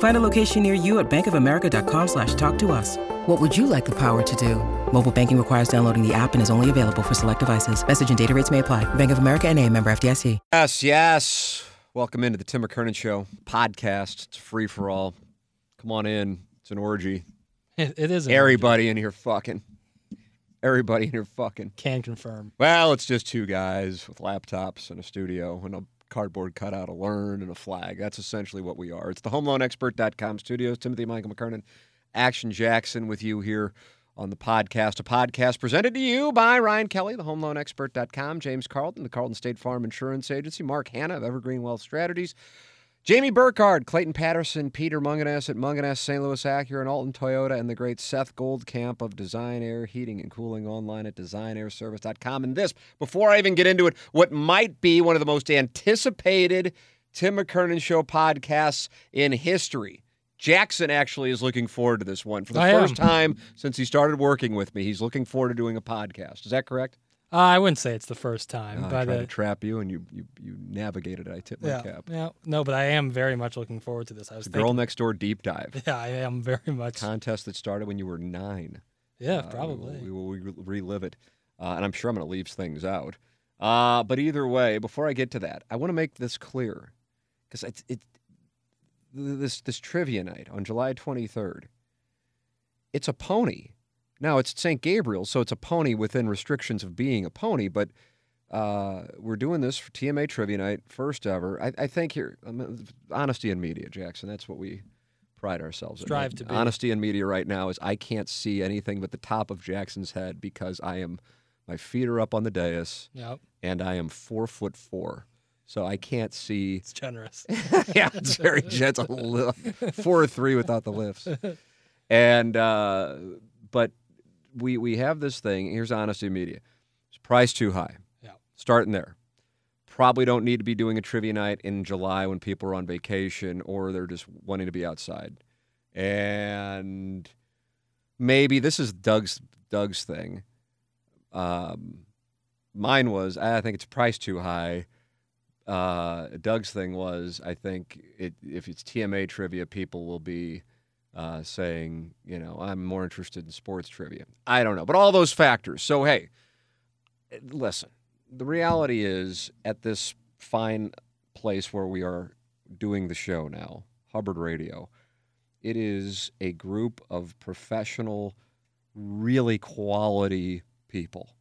Find a location near you at bankofamerica.com slash talk to us. What would you like the power to do? Mobile banking requires downloading the app and is only available for select devices. Message and data rates may apply. Bank of America and a member FDIC. Yes, yes. Welcome into the Tim McKernan Show podcast. It's free for all. Come on in. It's an orgy. It, it is. an Everybody in here fucking. Everybody in here fucking. Can confirm. Well, it's just two guys with laptops and a studio and a cardboard cutout, a learn, and a flag. That's essentially what we are. It's the homeloanexpert.com studios. Timothy Michael McKernan, Action Jackson with you here on the podcast. A podcast presented to you by Ryan Kelly, the homeloanexpert.com, James Carlton, the Carlton State Farm Insurance Agency, Mark Hanna of Evergreen Wealth Strategies, Jamie Burkhardt, Clayton Patterson, Peter Mungenast at Mungenast, St. Louis Acura, and Alton Toyota, and the great Seth Goldcamp of Design Air Heating and Cooling online at designairservice.com. And this, before I even get into it, what might be one of the most anticipated Tim McKernan Show podcasts in history. Jackson actually is looking forward to this one for the I first am. time since he started working with me. He's looking forward to doing a podcast. Is that correct? Uh, I wouldn't say it's the first time, Oh, I but tried uh, to trap you, and you you you navigated it. I tipped my yeah, cap. yeah, no, but I am very much looking forward to this. I was The girl thinking, next door deep dive yeah, I am very much. contest that started when you were nine. Yeah, Uh, probably. We will, we will relive it, uh, and I'm sure I'm going to leave things out. Uh, but either way, before I get to that, I want to make this clear because it's it this this trivia night on July 23rd. It's a pony. Now it's St. Gabriel, so it's a pony within restrictions of being a pony, but. Uh, we're doing this for TMA Trivia Night, first ever. I, I think here, um, honesty in media, Jackson. That's what we pride ourselves in. Strive to be. Honesty in media right now is I can't see anything but the top of Jackson's head because I am, my feet are up on the dais Yep, and I am four foot four. So I can't see. it's generous. yeah, it's very, little, four or three without the lifts. And, uh, but we, we have this thing. Here's honesty media. It's price too high. Yeah. Starting there. Probably don't need to be doing a trivia night in July when people are on vacation or they're just wanting to be outside. And maybe this is Doug's Doug's thing. Um, mine was I think it's priced too high. Uh, Doug's thing was I think it, if it's TMA trivia, people will be uh, saying, you know, I'm more interested in sports trivia. I don't know, but all those factors. So hey, listen. The reality is, at this fine place where we are doing the show now, Hubbard Radio, it is a group of professional, really quality people.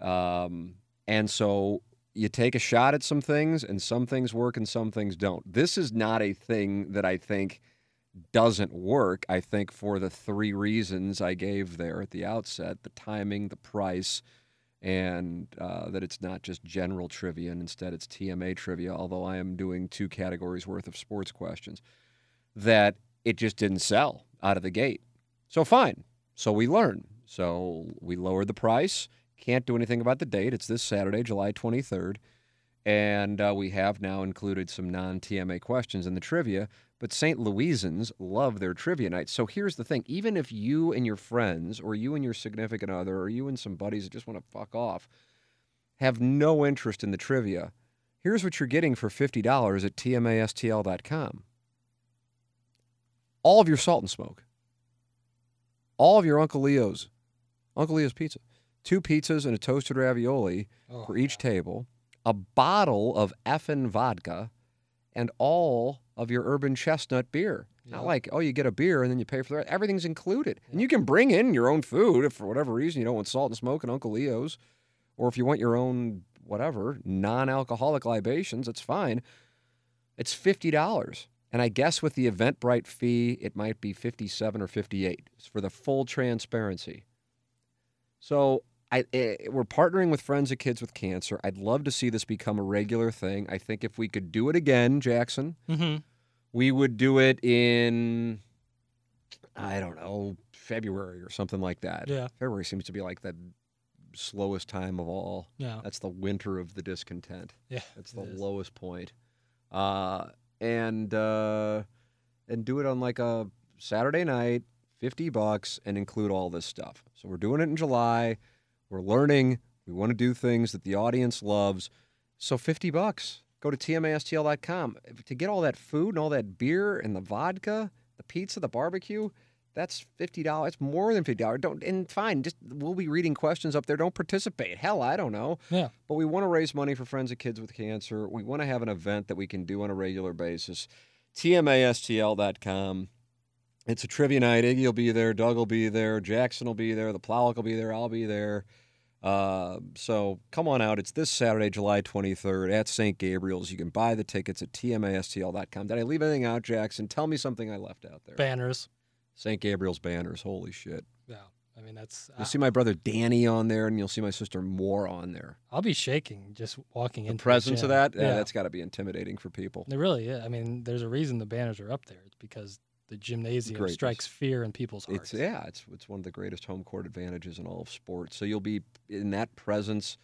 Um, and so you take a shot at some things, and some things work and some things don't. This is not a thing that I think doesn't work. I think for the three reasons I gave there at the outset the timing, the price, and uh, that it's not just general trivia and instead it's TMA trivia, although I am doing two categories worth of sports questions, that it just didn't sell out of the gate. So, fine. So, we learn. So, we lowered the price. Can't do anything about the date. It's this Saturday, July 23rd. And uh, we have now included some non TMA questions in the trivia. But St. Louisans love their trivia nights. So here's the thing even if you and your friends, or you and your significant other, or you and some buddies that just want to fuck off, have no interest in the trivia, here's what you're getting for $50 at tmastl.com all of your salt and smoke, all of your Uncle Leo's, Uncle Leo's pizza, two pizzas and a toasted ravioli Oh, for each table, a bottle of Effen vodka, and all of your urban chestnut beer. Not like, oh, you get a beer and then you pay for the rest. Everything's included. And you can bring in your own food if for whatever reason you don't want salt and smoke and Uncle Leo's, or if you want your own whatever, non alcoholic libations, it's fine. It's $50. And I guess with the Eventbrite fee, it might be 57 or 58 for the full transparency. So I, eh, we're partnering with Friends of Kids with Cancer. I'd love to see this become a regular thing. I think if we could do it again, Jackson, Mm-hmm. we would do it in, I don't know, February or something like that. Yeah. February seems to be like the slowest time of all. Yeah. That's the winter of the discontent. Yeah. That's the lowest point. Uh, and uh, and do it on like a Saturday night, fifty bucks, and include all this stuff. So we're doing it in July. We're learning. We want to do things that the audience loves. So fifty bucks. Go to tmastl.com to get all that food and all that beer and the vodka, the pizza, the barbecue. That's fifty dollars. It's more than fifty dollars. Don't and fine. Just we'll be reading questions up there. Don't participate. Hell, I don't know. Yeah. But we want to raise money for Friends of Kids with Cancer. We want to have an event that we can do on a regular basis. TMASTL.com. It's a trivia night. Iggy will be there. Doug will be there. Jackson will be there. The Plowick will be there. I'll be there. Uh, so come on out. It's this Saturday, July 23rd at St. Gabriel's. You can buy the tickets at TMASTL.com. Did I leave anything out, Jackson? Tell me something I left out there. Banners. St. Gabriel's banners. Holy shit. Yeah. I mean, that's. You'll I- see my brother Danny on there, and you'll see my sister Moore on there. I'll be shaking just walking into The presence the of that, yeah, Yeah. that's got to be intimidating for people. It really is. I mean, there's a reason the banners are up there. It's because the gymnasium Greatness. strikes fear in people's hearts. It's yeah, it's it's one of the greatest home court advantages in all of sports. So you'll be in that presence.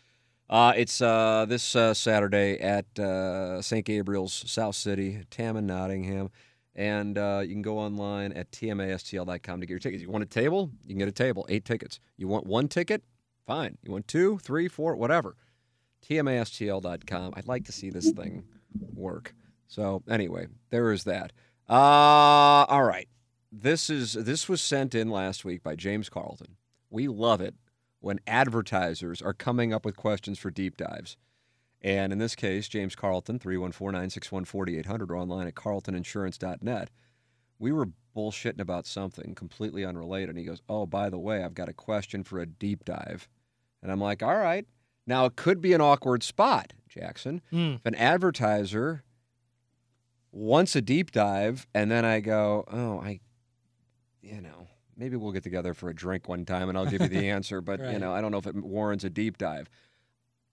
Uh, it's uh, this uh, Saturday at uh, St. Gabriel's, South City, Tamm and Nottingham. And uh, you can go online at tmastl.com to get your tickets. You want a table? You can get a table, eight tickets. You want one ticket? Fine. You want two, three, four, whatever. tmastl.com. I'd like to see this thing work. So anyway, there is that. Uh, all right. This is this was sent in last week by James Carlton. We love it when advertisers are coming up with questions for deep dives. And in this case, James Carlton, 314-961-4800 or online at carltoninsurance.net. We were bullshitting about something completely unrelated. And he goes, Oh, by the way, I've got a question for a deep dive. And I'm like, All right. Now, it could be an awkward spot, Jackson. Mm. If an advertiser wants a deep dive, and then I go, Oh, I, you know, maybe we'll get together for a drink one time and I'll give you the answer. But, you know, I don't know if it warrants a deep dive.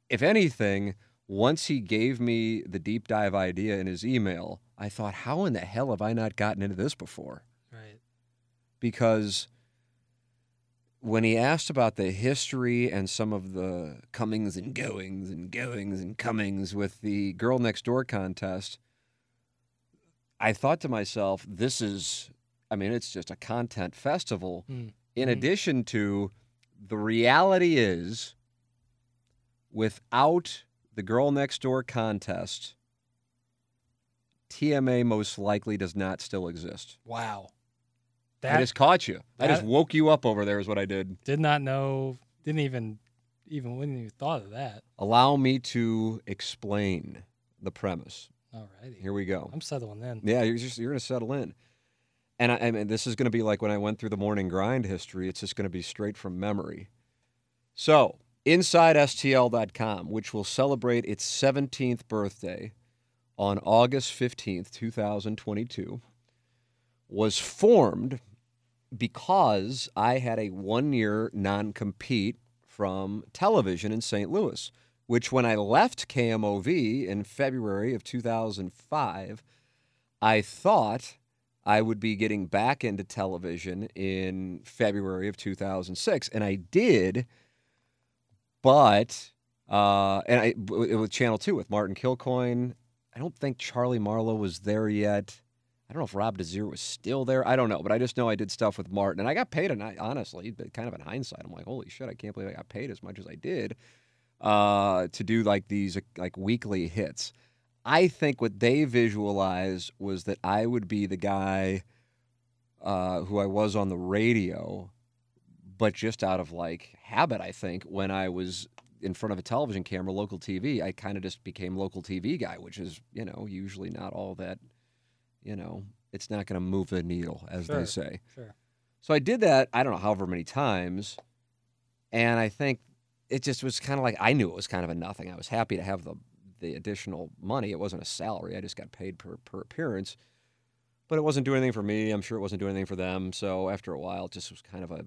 If anything, once he gave me the deep dive idea in his email, I thought, How in the hell have I not gotten into this before? Right. because when he asked about the history and some of the comings and goings and goings and comings with the girl next door contest, I thought to myself, this is, I mean, it's just a content festival. Mm. In Mhm. addition to the reality is, without the girl next door contest, TMA most likely does not still exist. Wow. I That just caught you. I just woke you up over there. Is what I did. did not know. Didn't even even wouldn't even thought of that. Allow me to explain the premise. Alrighty. Here we go. I'm settling in. Yeah, you're just you're gonna settle in. And I, I mean, this is gonna be like when I went through the morning grind history. It's just gonna be straight from memory. So, InsideSTL.com, which will celebrate its 17th birthday on August 15th, 2022, was formed because I had a one-year non-compete from television in St. Louis, which when I left KMOV in February of 2005, I thought I would be getting back into television in February of 2006, and I did. But uh, and I it was Channel Two with Martin Kilcoyne. I don't think Charlie Marlowe was there yet. I don't know if Rob Desir was still there. I don't know, but I just know I did stuff with Martin, and I got paid. And I honestly, kind of in hindsight, I'm like, holy shit, I can't believe I got paid as much as I did uh, to do like these like weekly hits. I think what they visualized was that I would be the guy uh, who I was on the radio, but just out of like habit, I think when I was in front of a television camera, local TV, I kind of just became local TV guy, which is you know usually not all that, you know, it's not going to move the needle as they Sure. say. Sure. So I did that, I don't know, however many times. And I think it just was kind of like I knew it was kind of a nothing. I was happy to have the the additional money. It wasn't a salary. I just got paid per per appearance. But it wasn't doing anything for me. I'm sure it wasn't doing anything for them. So after a while, it just was kind of a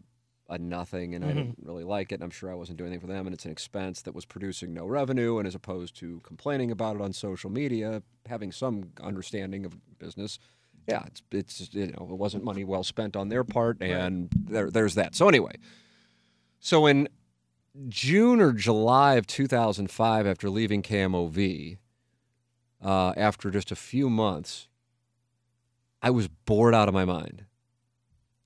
a nothing, and I mm-hmm. didn't really like it. And I'm sure I wasn't doing anything for them, and it's an expense that was producing no revenue. And as opposed to complaining about it on social media, having some understanding of business, yeah, it's it's you know it wasn't money well spent on their part, and there there's that. So anyway, so in June or July of 2005, after leaving KMOV, uh, after just a few months, I was bored out of my mind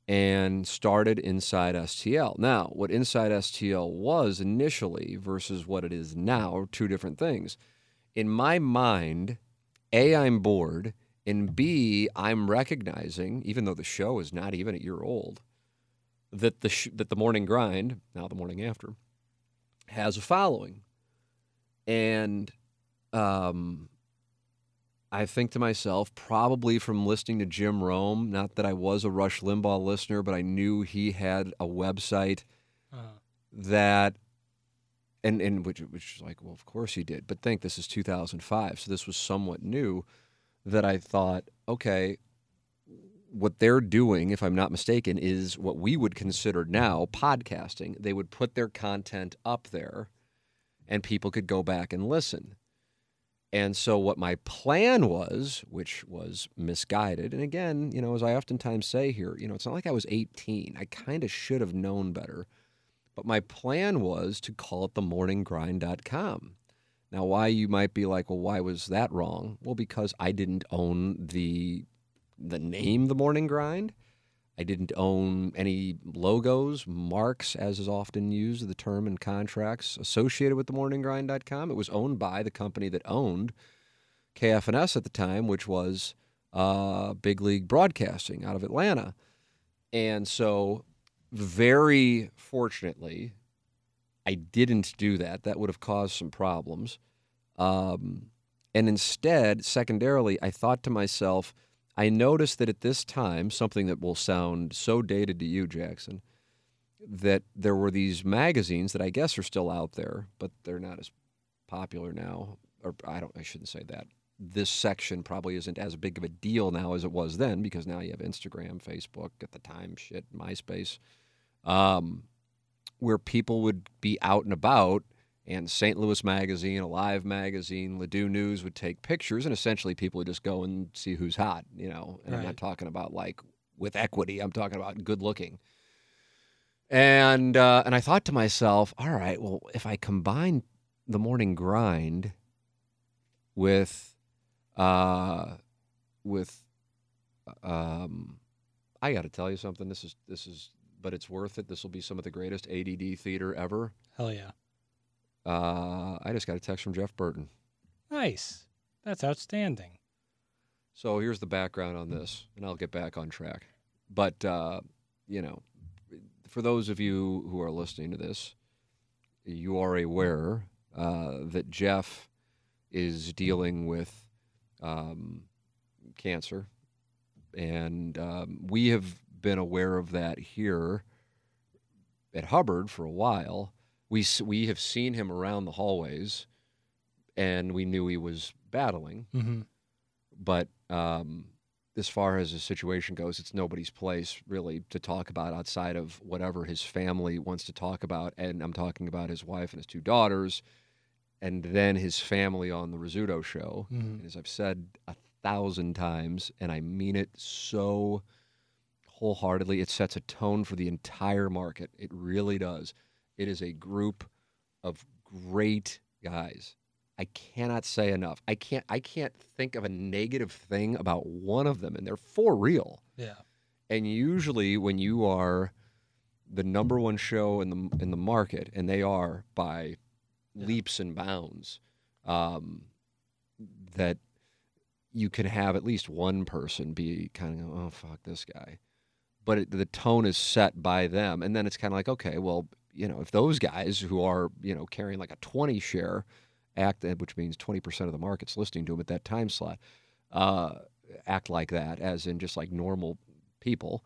and started Inside STL. Now, what Inside STL was initially versus what it is now are two different things. In my mind, A, I'm bored, and B, I'm recognizing, even though the show is not even a year old, that the sh- that the morning grind, now the morning after, has a following, and um, I think to myself, probably from listening to Jim Rome, not that I was a Rush Limbaugh listener, but I knew he had a website Uh, that, and and which which is like, well, of course he did, but think this is 2005, so this was somewhat new. That I thought, okay, what they're doing, if I'm not mistaken, is what we would consider now podcasting. They would put their content up there, and people could go back and listen. And so, what my plan was, which was misguided, and again, you know, as I oftentimes say here, you know, it's not like I was 18. I kind of should have known better. But my plan was to call it the themorninggrind.com. Now, why you might be like, well, why was that wrong? Well, because I didn't own the the name The Morning Grind. I didn't own any logos, marks, as is often used, the term in contracts associated with the themorninggrind.com. It was owned by the company that owned KFNS at the time, which was uh, Big League Broadcasting out of Atlanta. And so, very fortunately, I didn't do that. That would have caused some problems. Um, and instead, secondarily, I thought to myself, I noticed that at this time, something that will sound so dated to you, Jackson, that there were these magazines that I guess are still out there, but they're not as popular now. Or I don't, I shouldn't say that. This section probably isn't as big of a deal now as it was then because now you have Instagram, Facebook, at the time, shit, MySpace, um, where people would be out and about and St. Louis Magazine, Alive Magazine, Ladue News would take pictures, and essentially people would just go and see who's hot, you know. And I'm not talking about like with equity. I'm talking about good looking. And uh, and I thought to myself, all right, well, if I combine the morning grind with uh, with um, I got to tell you something. This is this is, but it's worth it. This will be some of the greatest ADD theater ever. hell yeah. Uh, I just got a text from Jeff Burton. Nice. That's outstanding. So here's the background on this, and I'll get back on track. But, uh, you know, for those of you who are listening to this, you are aware uh, that Jeff is dealing with um, cancer. And um, we have been aware of that here at Hubbard for a while. We, we have seen him around the hallways, and we knew he was battling hmm but um, as far as the situation goes, it's nobody's place really to talk about outside of whatever his family wants to talk about. And I'm talking about his wife and his two daughters, and then his family on the Rizzuto show. hmm And as I've said a thousand times, and I mean it so wholeheartedly, it sets a tone for the entire market. It really does. It is a group of great guys. I cannot say enough. I can't I can't think of a negative thing about one of them and they're for real. Yeah. And usually when you are the number one show in the in the market and they are by Yeah. leaps and bounds um, that you can have at least one person be kind of oh fuck this guy but it, the tone is set by them and then it's kind of like okay well you know if those guys who are you know carrying like a 20 share act which means 20% of the market's listening to them at that time slot uh, act like that as in just like normal people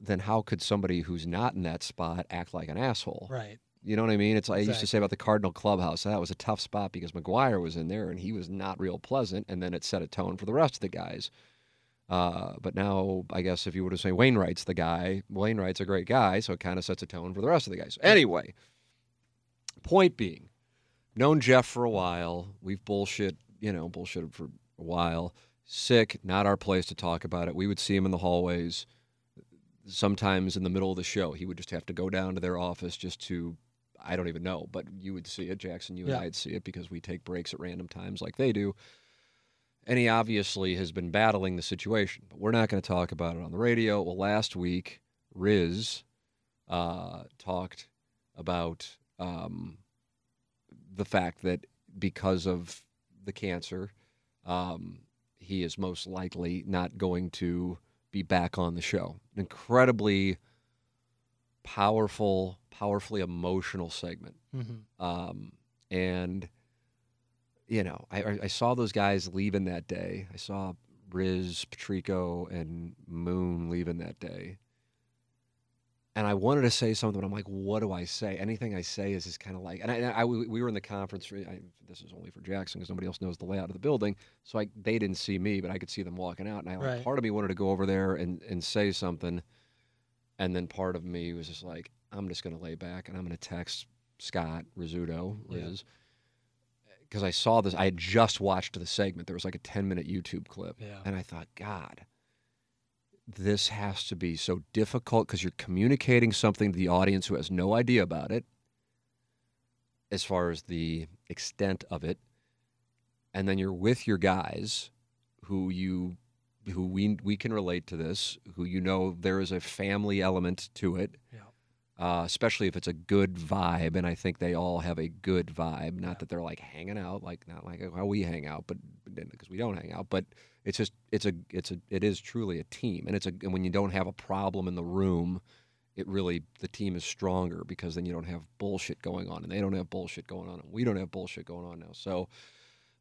then how could somebody who's not in that spot act like an asshole Right. You know what I mean? It's like I used to say about the Cardinal clubhouse. That was a tough spot because McGwire was in there and he was not real pleasant, and then it set a tone for the rest of the guys. Uh, but now, I guess if you were to say Wainwright's the guy, Wainwright's a great guy, so it kind of sets a tone for the rest of the guys. Anyway, point being, known Jeff for a while. We've bullshit, you know, bullshitted for a while. Sick, not our place to talk about it. We would see him in the hallways. Sometimes in the middle of the show, he would just have to go down to their office just to, I don't even know, but you would see it, Jackson. You Yeah. and I'd see it because we take breaks at random times like they do. And he obviously has been battling the situation, but we're not going to talk about it on the radio. Well, last week, Riz uh, talked about um, the fact that because of the cancer, um, he is most likely not going to be back on the show. An incredibly powerful, powerfully emotional segment. Mm-hmm. Um, and you know, I, I- saw those guys leaving that day. I saw Riz, Patrico, and Moon leaving that day. And I wanted to say something, but I'm like, what do I say? Anything I say is just kind of like, and I, and I- we were in the conference. room. I, this is only for Jackson because nobody else knows the layout of the building. So I, they didn't see me, but I could see them walking out. And I, like, Right. part of me wanted to go over there and, and say something. And then part of me was just like, I'm just going to lay back and I'm going to text Scott Rizzuto, Yeah. Because I saw this. I had just watched the segment. There was like a 10 minute YouTube clip. Yeah. And I thought, God, this has to be so difficult because you're communicating something to the audience who has no idea about it, as far as the extent of it. And then you're with your guys who you who we we can relate to this, who you know there is a family element to it Yeah. Uh, especially if it's a good vibe. And I think they all have a good vibe. Not that they're like hanging out, like not like how we hang out, but because we don't hang out. But it's just it's a it's a it is truly a team, and it's a and when you don't have a problem in the room. It really the team is stronger because then you don't have bullshit going on, and they don't have bullshit going on, and we don't have bullshit going on now. So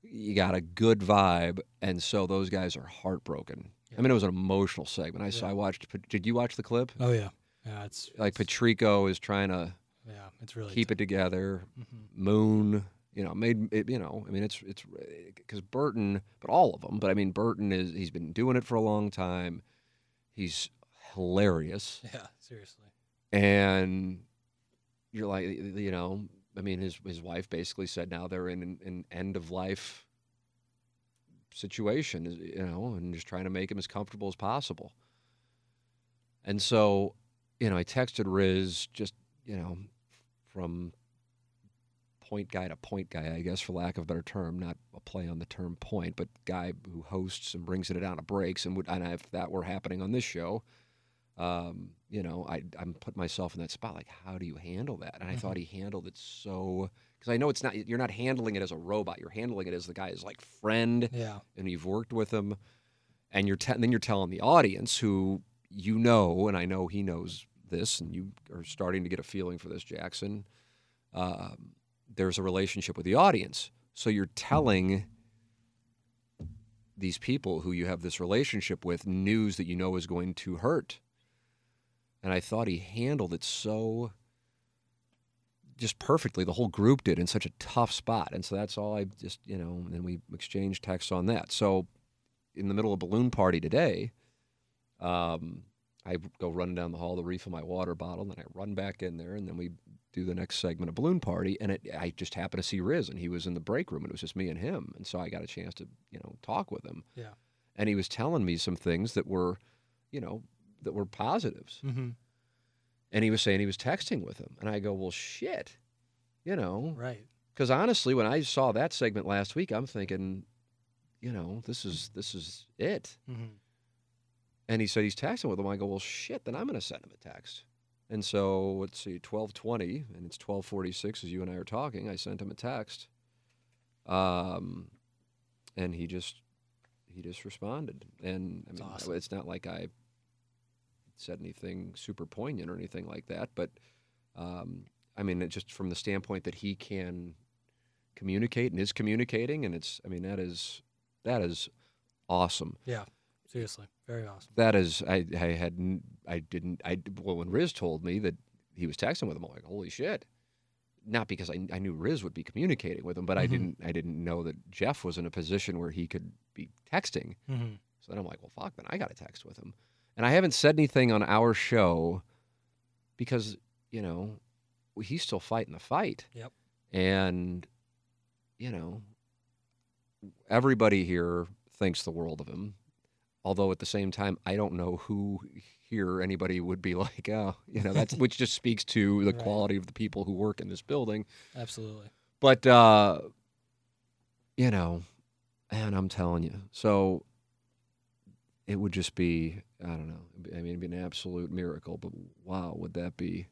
you got a good vibe, and so those guys are heartbroken. I mean, it was an emotional segment. I saw. Yeah. I watched. Did you watch the clip? Oh yeah. Yeah. It's Like it's- Patrico is trying to Yeah. It's really keep it together. hmm Moon, you know, made it. You know, I mean, it's it's because Burton, but all of them. But I mean, Burton is he's been doing it for a long time. He's hilarious, Yeah. Seriously. and you're like, you know, I mean, his his wife basically said now they're in an, an end of life situation, you know, and just trying to make him as comfortable as possible. And so, you know, I texted Riz just, you know, from point guy to point guy, I guess, for lack of a better term, not a play on the term point, but guy who hosts and brings it down to breaks. And, would, and if that were happening on this show, um, you know, I, I'm putting myself in that spot. Like, how do you handle that? And I thought he handled it so, because I know it's not, you're not handling it as a robot. You're handling it as the guy's like friend Yeah. and you've worked with him, and you're te- and then you're telling the audience who you know, and I know he knows this, and you are starting to get a feeling for this, Jackson. Um, there's a relationship with the audience, so you're telling these people who you have this relationship with news that you know is going to hurt. And I thought he handled it so just perfectly. The whole group did in such a tough spot. And so that's all I just, you know, and we exchanged texts on that. So in the middle of balloon party today, um, I go running down the hall to refill my water bottle, and then I run back in there, and then we do the next segment of balloon party. And it, I just happened to see Riz, and he was in the break room, and it was just me and him. And so I got a chance to, you know, talk with him. Yeah. And he was telling me some things that were, you know, that were positives Mm-hmm. and he was saying he was texting with him and i go well shit you know Right. because honestly when i saw that segment last week i'm thinking you know this is this is it Mm-hmm. And he said he's texting with him i go well shit then i'm going to send him a text. And so let's see 1220 and it's 1246 as you and i are talking i sent him a text. Um and he just he just responded. And i mean awesome. it's not like i said anything super poignant or anything like that but um i mean it just from the standpoint that he can communicate and is communicating and it's i mean that is that is awesome. Yeah. Seriously. Very awesome. that is i I had, I didn't i well when riz told me that he was texting with him i'm like holy shit not because I, I knew Riz would be communicating with him, but I Mhm. didn't I didn't know that Jeff was in a position where he could be texting. hmm So then I'm like, well, fuck, then I got to text with him. And I haven't said anything on our show because, you know, he's still fighting the fight. Yep. And, you know, everybody here thinks the world of him. Although at the same time, I don't know who here anybody would be like, oh, you know, that's which just speaks to the Right. quality of the people who work in this building. Absolutely. But uh, you know, and I'm telling you, so it would just be I don't know. I mean, it'd be an absolute miracle. But wow, would that be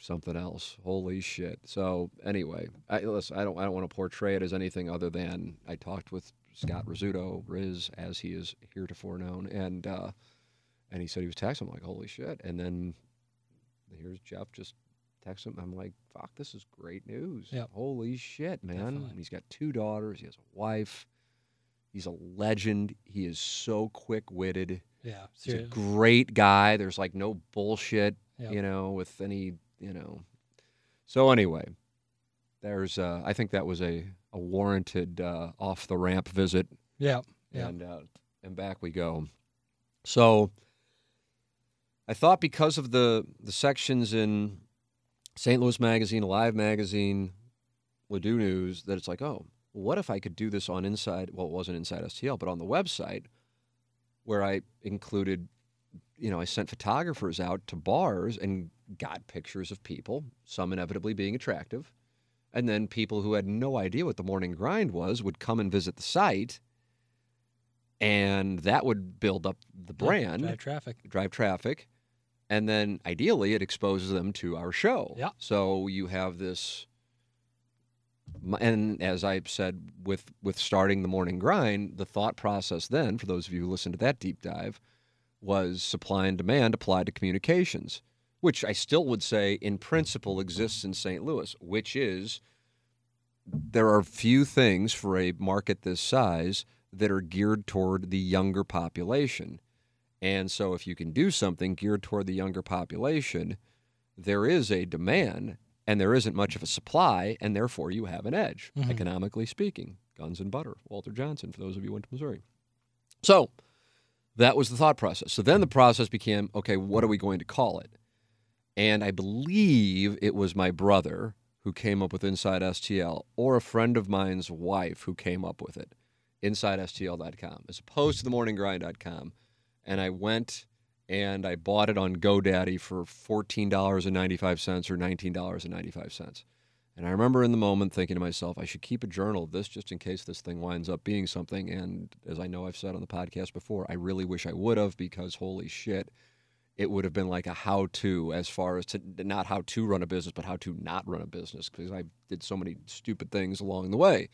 something else? Holy shit! So anyway, I listen. I don't. I don't want to portray it as anything other than I talked with Scott Rizzuto, Riz, as he is heretofore known, and uh, and he said he was texting. I'm like, holy shit! And then here's Jeff just text him. I'm like, fuck, this is great news. Yep. Holy shit, man. And he's got two daughters. He has a wife. He's a legend. He is so quick witted. Yeah. He's a great guy. There's like no bullshit, Yep. you know, with any, you know. So anyway, there's, uh, I think that was a, a warranted uh, off the ramp visit Yeah. Yeah. and uh, and back we go. So I thought because of the the sections in St. Louis Magazine, Live Magazine, Ladue News, that it's like, oh, what if I could do this on Inside? Well, it wasn't Inside STL, but on the website, where I included, you know, I sent photographers out to bars and got pictures of people, some inevitably being attractive, and then people who had no idea what the morning grind was would come and visit the site and that would build up the brand, Drive traffic. drive traffic, and then ideally it exposes them to our show. Yeah. So you have this, and as I said with with starting the morning grind, the thought process then, for those of you who listened to that deep dive, was supply and demand applied to communications, which I still would say in principle exists in St. Louis, which is there are few things for a market this size that are geared toward the younger population. And so, if you can do something geared toward the younger population, there is a demand and there isn't much of a supply, and therefore you have an edge, Mhm. economically speaking. Guns and butter, Walter Johnson, for those of you who went to Missouri. So, that was the thought process. So then the process became okay, what are we going to call it? And I believe it was my brother who came up with Inside STL or a friend of mine's wife who came up with it, InsideSTL.com, as opposed to themorninggrind.com. And I went and I bought it on GoDaddy for $14.95 or $19.95. And I remember in the moment thinking to myself, I should keep a journal of this just in case this thing winds up being something. And as I know I've said on the podcast before, I really wish I would have because holy shit, it would have been like a how to as far as to not how to run a business, but how to not run a business because I did so many stupid things along the way.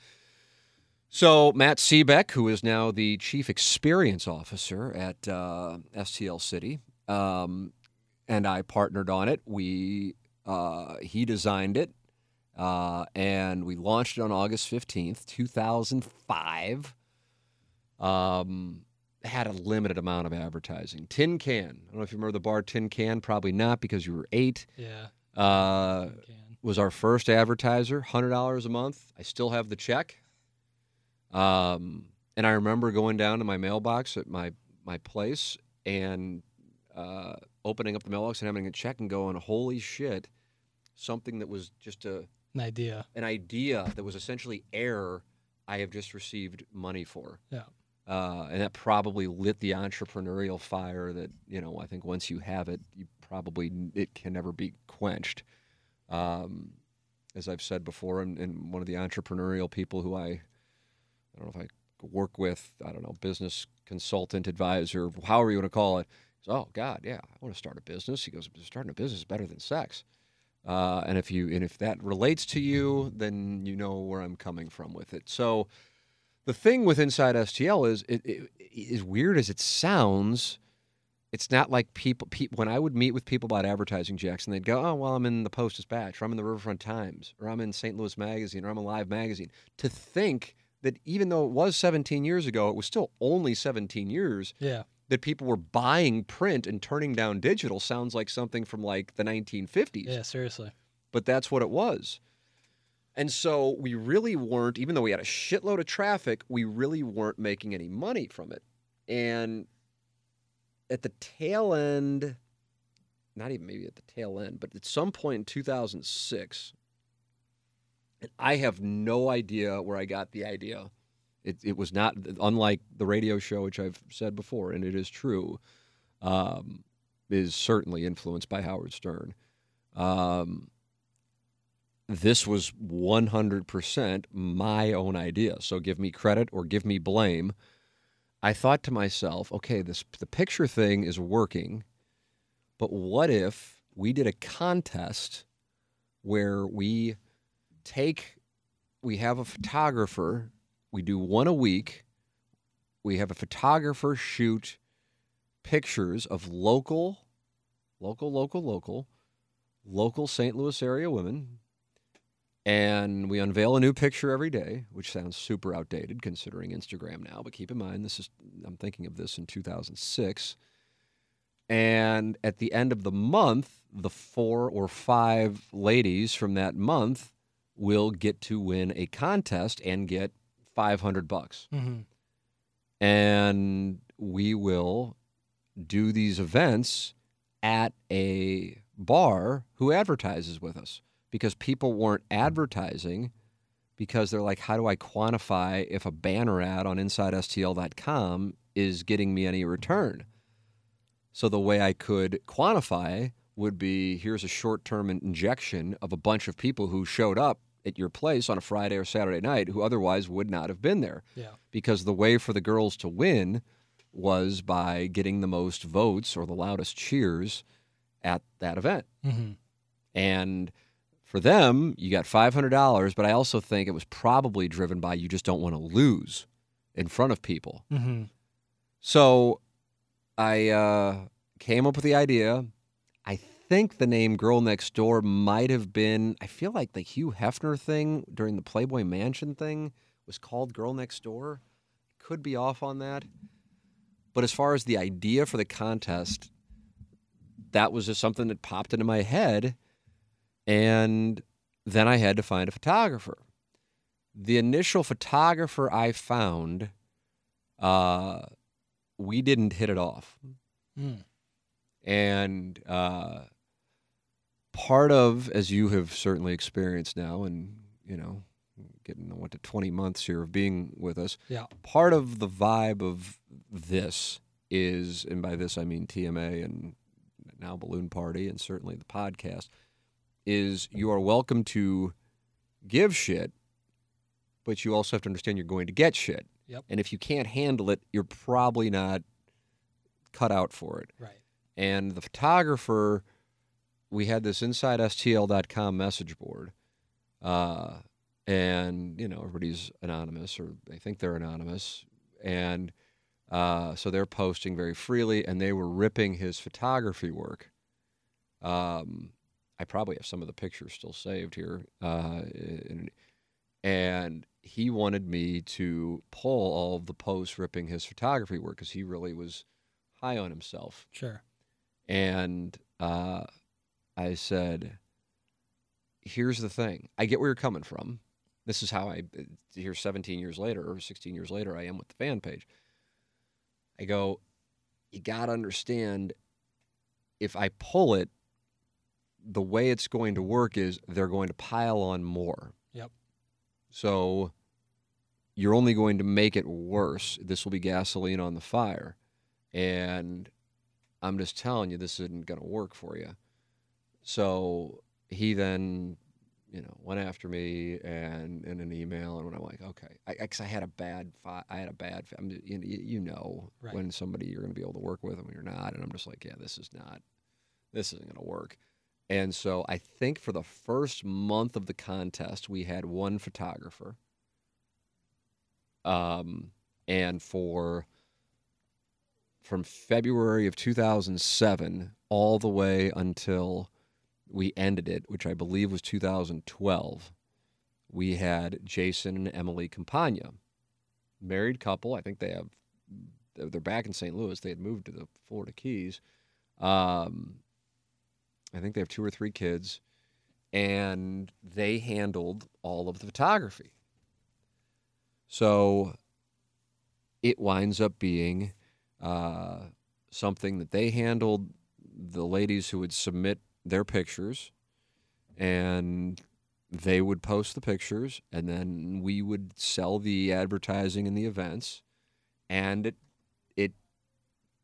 So, Matt Sebek, who is now the chief experience officer at uh, STL City, um, and I partnered on it. We uh, he designed it, uh, and we launched it on August fifteenth, two thousand five. Um, had a limited amount of advertising. Tin Can. I don't know if you remember the bar Tin Can. Probably not because you were eight. Yeah. Uh, was our first advertiser, hundred dollars a month. I still have the check. Um, and I remember going down to my mailbox at my my place and uh, opening up the mailbox and having a check and going, "Holy shit!" Something that was just a An idea. an idea that was essentially air. I have just received money for. Yeah. Uh, and that probably lit the entrepreneurial fire that you know. I think once you have it, you probably it can never be quenched. Um, as I've said before, and, and one of the entrepreneurial people who I, I don't know if I work with, I don't know, business consultant, advisor, however you want to call it. Says, oh God, yeah, I want to start a business. He goes, starting a business is better than sex. Uh, and if you and if that relates to you, then you know where I'm coming from with it. So the thing with Inside STL is it, it, as weird as it sounds, it's not like people, people when I would meet with people about advertising, Jackson, they'd go, "Oh, well, I'm in the Post Dispatch, or I'm in the Riverfront Times, or I'm in St. Louis Magazine, or I'm in Live Magazine." To think that even though it was 17 years ago, it was still only 17 years Yeah. that people were buying print and turning down digital sounds like something from like the 1950s. Yeah. Seriously. but that's what it was. And so we really weren't, even though we had a shitload of traffic, we really weren't making any money from it. And at the tail end, not even maybe at the tail end, but at some point in 2006, and I have no idea where I got the idea. It, it was not, unlike the radio show, which I've said before, and it is true, um, is certainly influenced by Howard Stern. Um, this was 100% my own idea. So give me credit or give me blame. I thought to myself, okay, this the picture thing is working, but what if we did a contest where we take we have a photographer, we do one a week. We have a photographer shoot pictures of local local local local local St. Louis area women and we unveil a new picture every day, which sounds super outdated considering Instagram now. But keep in mind, this is I'm thinking of this in 2006. And at the end of the month, the four or five ladies from that month will get to win a contest and get 500 bucks. Mm-hmm. And we will do these events at a bar who advertises with us because people weren't advertising because they're like, how do I quantify if a banner ad on InsideSTL.com is getting me any return? So the way I could quantify would be here's a short term injection of a bunch of people who showed up at your place on a Friday or Saturday night who otherwise would not have been there. Yeah. Because the way for the girls to win was by getting the most votes or the loudest cheers at that event. Mm-hmm. And for them, you got $500, but I also think it was probably driven by you just don't want to lose in front of people. Mm-hmm. So I uh, came up with the idea. I think the name Girl Next Door might have been, I feel like the Hugh Hefner thing during the Playboy Mansion thing was called Girl Next Door. Could be off on that. But as far as the idea for the contest, that was just something that popped into my head. And then I had to find a photographer. The initial photographer I found, uh, we didn't hit it off. Mm. And uh, part of, as you have certainly experienced now, and you know, getting what to 20 months here of being with us, Yeah. part of the vibe of this is, and by this I mean TMA and now Balloon Party, and certainly the podcast, is you are welcome to give shit, but you also have to understand you're going to get shit. Yep. And if you can't handle it, you're probably not cut out for it. Right. And the photographer, we had this inside STL.com message board. Uh, and, you know, everybody's anonymous or they think they're anonymous. And uh, so they're posting very freely and they were ripping his photography work. Um, I probably have some of the pictures still saved here. Uh, and, and he wanted me to pull all of the posts ripping his photography work because he really was high on himself. Sure. And uh, I said, here's the thing. I get where you're coming from. This is how I, here 17 years later or 16 years later, I am with the fan page. I go, you got to understand if I pull it, the way it's going to work is they're going to pile on more. Yep. So you're only going to make it worse. This will be gasoline on the fire. And I'm just telling you, this isn't going to work for you. So he then, you know, went after me and in an email, and when I'm like, okay, I, cause I had a bad, fi- I had a bad, I mean, you, you know, Right. when somebody you're going to be able to work with and when you're not, and I'm just like, yeah, this is not, this isn't going to work. And so I think for the first month of the contest, we had one photographer. Um, and for from February of 2007 all the way until we ended it, which I believe was 2012, we had Jason and Emily Campagna, married couple. I think they have they're back in St. Louis. They had moved to the Florida Keys. Um, I think they have two or three kids, and they handled all of the photography. So it winds up being uh, something that they handled the ladies who would submit their pictures and they would post the pictures and then we would sell the advertising and the events and it it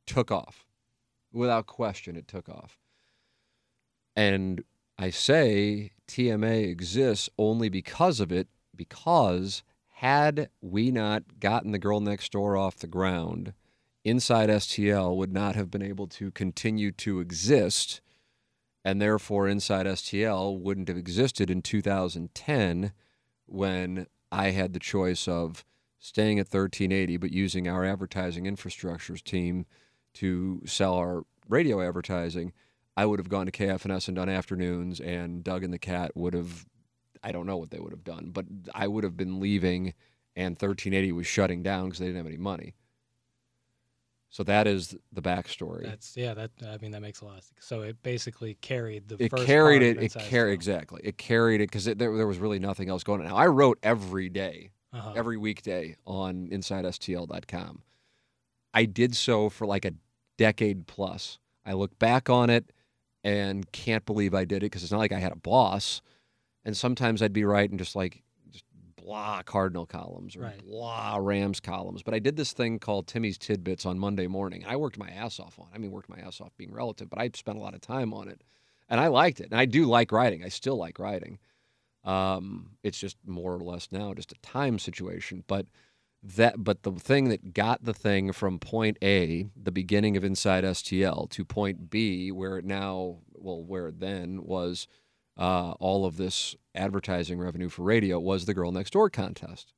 took off without question it took off and i say tma exists only because of it because had we not gotten the girl next door off the ground inside stl would not have been able to continue to exist and therefore Inside STL wouldn't have existed in 2010 when I had the choice of staying at 1380 but using our advertising infrastructures team to sell our radio advertising. I would have gone to KFNS and done afternoons, and Doug and the Cat would have, I don't know what they would have done, but I would have been leaving, and 1380 was shutting down because they didn't have any money. So that is the backstory. That's yeah. That I mean that makes a lot of sense. So it basically carried the. it carried it. It carried exactly. It carried it because there, there was really nothing else going on. Now I wrote every day, Uh-huh. every weekday on InsideSTL.com. I did so for like a decade plus. I look back on it and can't believe I did it because it's not like I had a boss. And sometimes I'd be writing just like just blah Cardinal columns or Right. blah Rams columns. But I did this thing called Timmy's Tidbits on Monday morning. I worked my ass off on. it. I mean, worked my ass off being relative, but I spent a lot of time on it, and I liked it. And I do like writing. I still like writing. Um, it's just more or less now just a time situation. But that, but the thing that got the thing from point A, the beginning of Inside STL, to point B, where it now, well, where it then was uh, all of this advertising revenue for radio, was the Girl Next Door contest.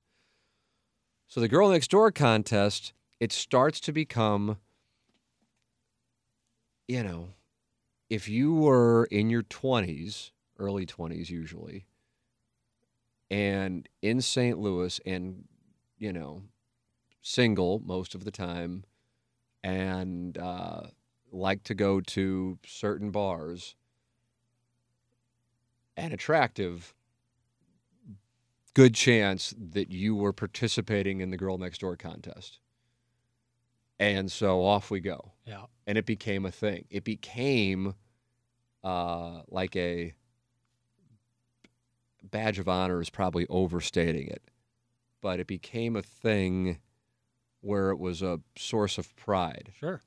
So the Girl Next Door contest, it starts to become, you know, if you were in your 20s, early 20s usually, and in St. Louis and, you know, single most of the time and uh, like to go to certain bars and attractive, good chance that you were participating in the Girl Next Door contest. And so off we go Yeah. and it became a thing. It became uh, like a badge of honor is probably overstating it, but it became a thing where it was a source of pride. Sure.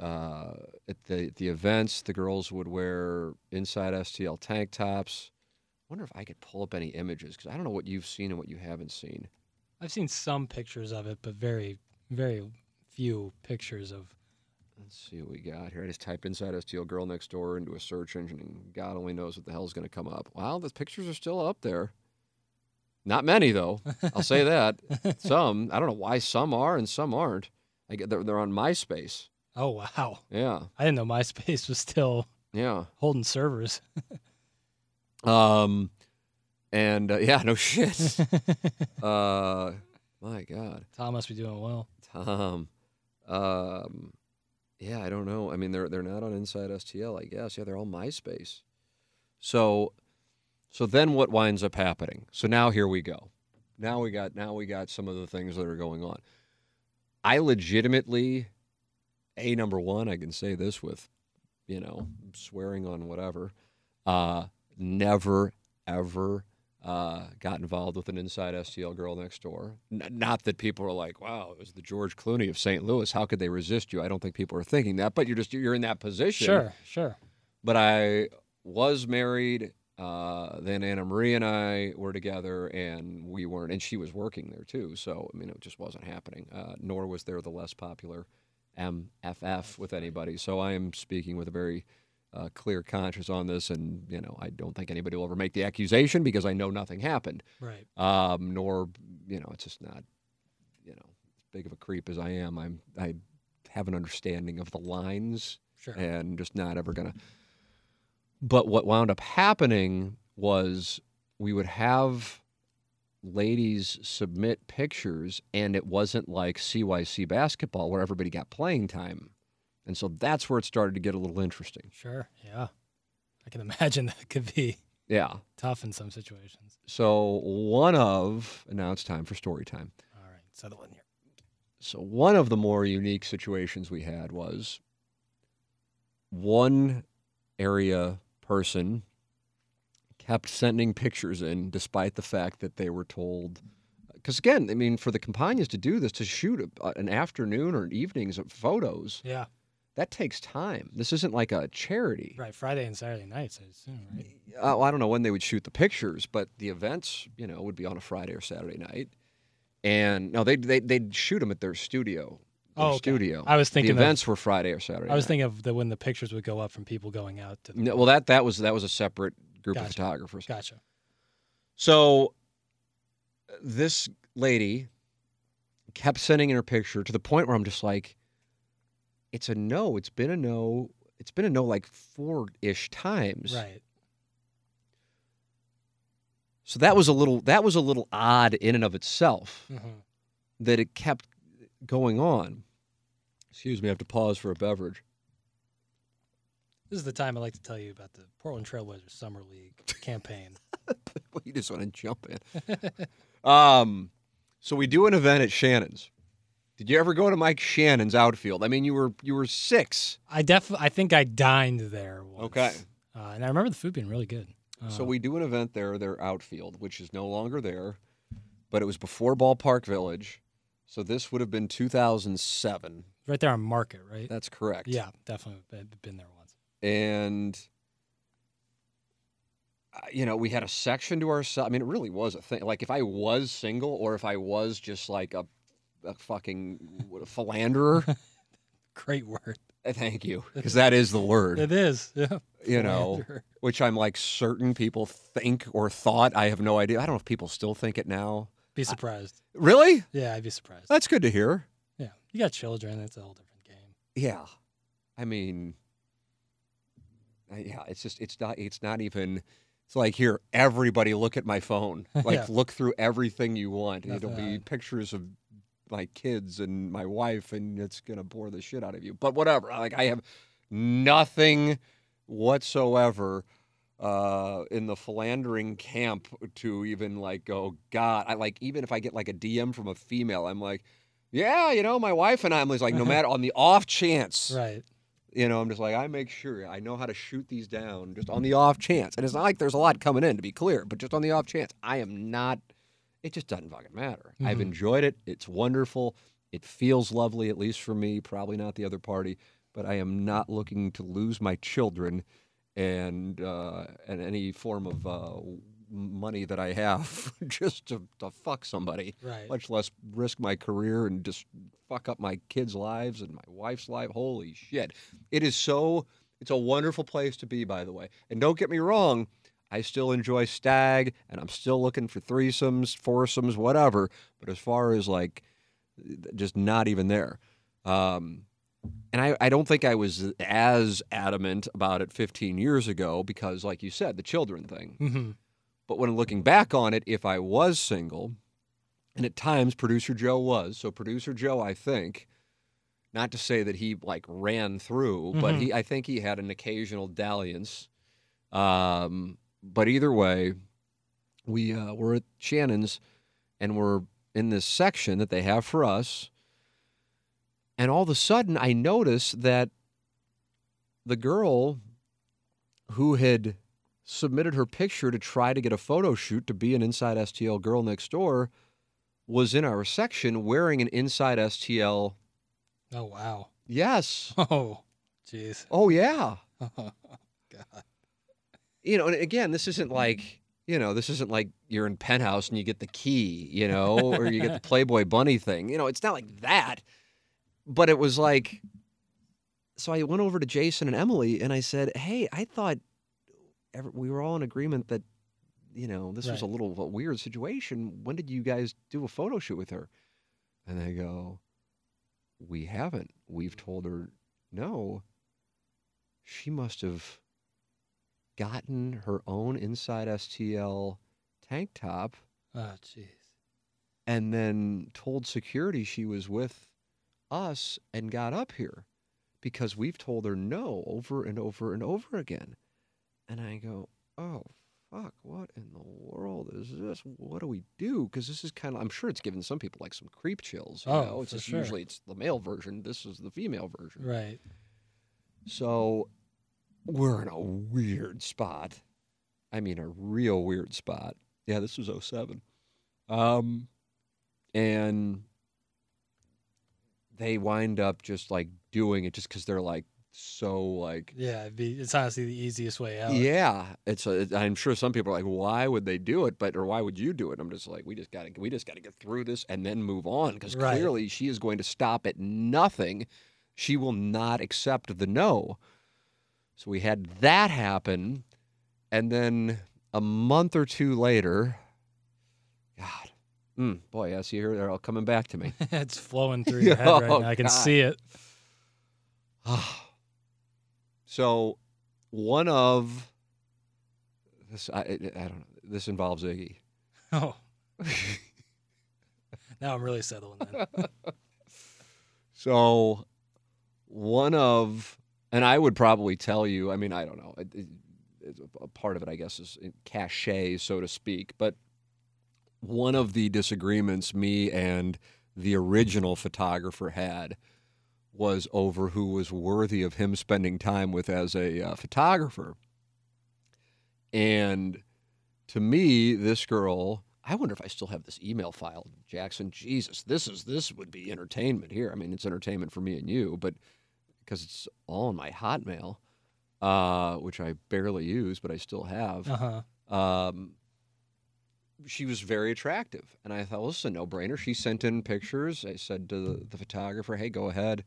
Uh, at the the events, the girls would wear inside STL tank tops. I wonder if I could pull up any images because I don't know what you've seen and what you haven't seen. I've seen some pictures of it, but very, very few pictures of. Let's see what we got here. I just type inside STL girl next door into a search engine, and God only knows what the hell's going to come up. Wow, the pictures are still up there. Not many though. I'll say that. Some. I don't know why some are and some aren't. I get they're, they're on MySpace. Oh wow! Yeah, I didn't know MySpace was still yeah. holding servers. Um, and uh, yeah, no shit. uh, my God, Tom must be doing well. Tom. Um, yeah, I don't know. I mean, they're they're not on Inside STL, I guess. Yeah, they're all MySpace. So, so then what winds up happening? So now here we go. Now we got now we got some of the things that are going on. I legitimately, a number one, I can say this with, you know, swearing on whatever. Uh, never ever uh, got involved with an inside STL girl next door. N- not that people are like, "Wow, it was the George Clooney of St. Louis. How could they resist you?" I don't think people are thinking that, but you're just you're in that position. Sure, sure. But I was married. Uh, then Anna Marie and I were together, and we weren't, and she was working there too. So I mean, it just wasn't happening. Uh, nor was there the less popular MFF with anybody. So I am speaking with a very uh, clear conscience on this, and you know, I don't think anybody will ever make the accusation because I know nothing happened. Right. Um, nor, you know, it's just not, you know, as big of a creep as I am. I'm, I have an understanding of the lines Sure. and just not ever gonna. But what wound up happening was we would have ladies submit pictures, and it wasn't like CYC basketball where everybody got playing time, and so that's where it started to get a little interesting. Sure. Yeah. I can imagine that could be Yeah. tough in some situations. So one of and now it's time for story time. All right, settle in here. So one of the more unique situations we had was one area person kept sending pictures in despite the fact that they were told because again i mean for the Campagnas to do this to shoot a, an afternoon or evenings of photos Yeah, that takes time this isn't like a charity right. Friday and Saturday nights, I assume, right? uh, well, i don't know when they would shoot the pictures but the events you know would be on a friday or saturday night and no they they they'd shoot them at their studio Oh, okay. studio I was the thinking of- events were friday or saturday I was night. thinking of the when the pictures would go up from people going out to. The No, well, that that was that was a separate group of photographers. Gotcha. So this lady kept sending in her picture to the point where I'm just like, it's a no. It's been a no. It's been a no like four ish times. Right. So that was a little that was a little odd in and of itself hmm that it kept going on. Excuse me, I have to pause for a beverage. This is the time I like to tell you about the Portland Trailblazers Summer League campaign. you just want to jump in. um, so we do an event at Shannon's. Did you ever go to Mike Shannon's outfield? I mean, you were you were six. I def I think I dined there once. Okay. Uh, and I remember the food being really good. Uh, So we do an event there, their outfield, which is no longer there, but it was before Ballpark Village. So this would have been 2007. Right there on Market, right? That's correct. yeah, definitely been, there once. And uh, you know, we had a section to ourselves. I mean, it really was a thing. Like if I was single or if I was just like a, a fucking what, philanderer. Great word. uh, Thank you, because that is the word. It is. Yeah. You know, which I'm like certain people think or thought. I have no idea. I don't know if people still think it now. Be surprised. Really? Yeah, I'd be surprised. That's good to hear. You got children. It's a whole different game. Yeah. I mean, yeah, it's just, it's not, it's not even, it's like, here, everybody look at my phone. Like, Yeah. look through everything you want. It'll be pictures of my kids and my wife, and it's going to bore the shit out of you. But whatever. Like, I have nothing whatsoever uh in the philandering camp to even like go god i like even if i get like a dm from a female i'm like yeah you know my wife and i'm just like no matter on the off chance Right. you know i'm just like i make sure i know how to shoot these down just on the off chance. And it's not like there's a lot coming in to be clear but just on the off chance. I am not it just doesn't fucking matter. I've Mhm. enjoyed it. It's wonderful. It feels lovely at least for me probably not the other party but i am not looking to lose my children and uh, and any form of uh, money that I have just to, to fuck somebody, Right. much less risk my career and just fuck up my kids' lives and my wife's life. Holy shit! It is so. It's a wonderful place to be, by the way. And don't get me wrong, I still enjoy stag, and I'm still looking for threesomes, foursomes, whatever. But as far as like, just not even there. Um, and I, I don't think I was as adamant about it 15 years ago because, like you said, the children thing. hmm But when looking back on it, if I was single, and at times producer Joe was, so producer Joe, I think, not to say that he like ran through, but Mhm. he, I think he had an occasional dalliance. Um, but either way, we uh, were at Shannon's, and we're in this section that they have for us. And all of a sudden, I noticed that the girl who had submitted her picture to try to get a photo shoot to be an Inside STL girl next door was in our section wearing an Inside STL. Oh wow. Yes. Oh, jeez. Oh, yeah. God. You know, and again, this isn't like, you know, this isn't like you're in penthouse and you get the key, you know, or you get the Playboy bunny thing. You know, it's not like that. But it was like, so I went over to Jason and Emily and I said, hey, I thought ever, we were all in agreement that, you know, this was a little a weird situation. When did you guys do a photo shoot with her? And they go, we haven't. We've told her no. She must have gotten her own inside STL tank top Oh, jeez. and then told security she was with us and got up here because we've told her no over and over and over again. And I go, oh fuck, what in the world is this? What do we do? Because this is kind of, I'm sure it's giving some people like some creep chills. You Oh, know? It's for just sure. usually it's the male version. This is the female version. Right. So we're in a weird spot. I mean, a real weird spot. Yeah, this was 07. Um, and they wind up just like doing it just because they're like so like Yeah, it'd be, it's honestly the easiest way out. yeah it's I'm sure some people are like why would they do it but or why would you do it i'm just like we just gotta we just gotta get through this and then move on because Right. clearly she is going to stop at nothing she will not accept the no so we had that happen and then a month or two later god mm, boy i see her they're all coming back to me it's flowing through your head right Oh, now. I can God. see it. so one of this I, I don't know this involves Iggy. Oh, now I'm really settling in. So one of and I would probably tell you. I mean, I don't know. It, it, it's a- a part of it, I guess, is uh, cachet, so to speak. But one of the disagreements me and the original photographer had was over who was worthy of him spending time with as a uh, photographer. And to me, this girl, I wonder if I still have this email file, Jackson. Jesus, this is this would be entertainment here. I mean, it's entertainment for me and you, but because it's all in my Hotmail, uh, which I barely use, but I still have. Uh huh. Um, she was very attractive, and I thought, well, this is a no-brainer. She sent in pictures. I said to the, the photographer, "Hey, go ahead."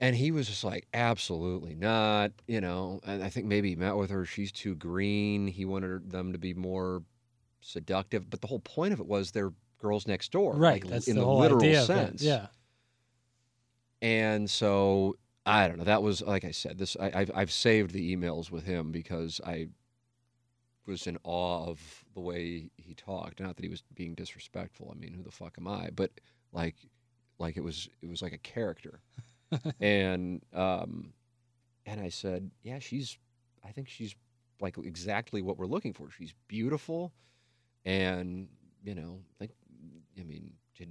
And he was just like, absolutely not, you know. And I think maybe he met with her. She's too green. He wanted them to be more seductive. But the whole point of it was they're girls next door, Right. like, That's in the, the, whole literal idea sense. Yeah. And so I don't know. That was like I said. This I, I've I've saved the emails with him because I was in awe of the way he talked. Not that he was being disrespectful. I mean, who the fuck am I? But like, like it was it was like a character. and um, and I said, yeah, she's. I think she's like exactly what we're looking for. She's beautiful, and you know, I think I mean, had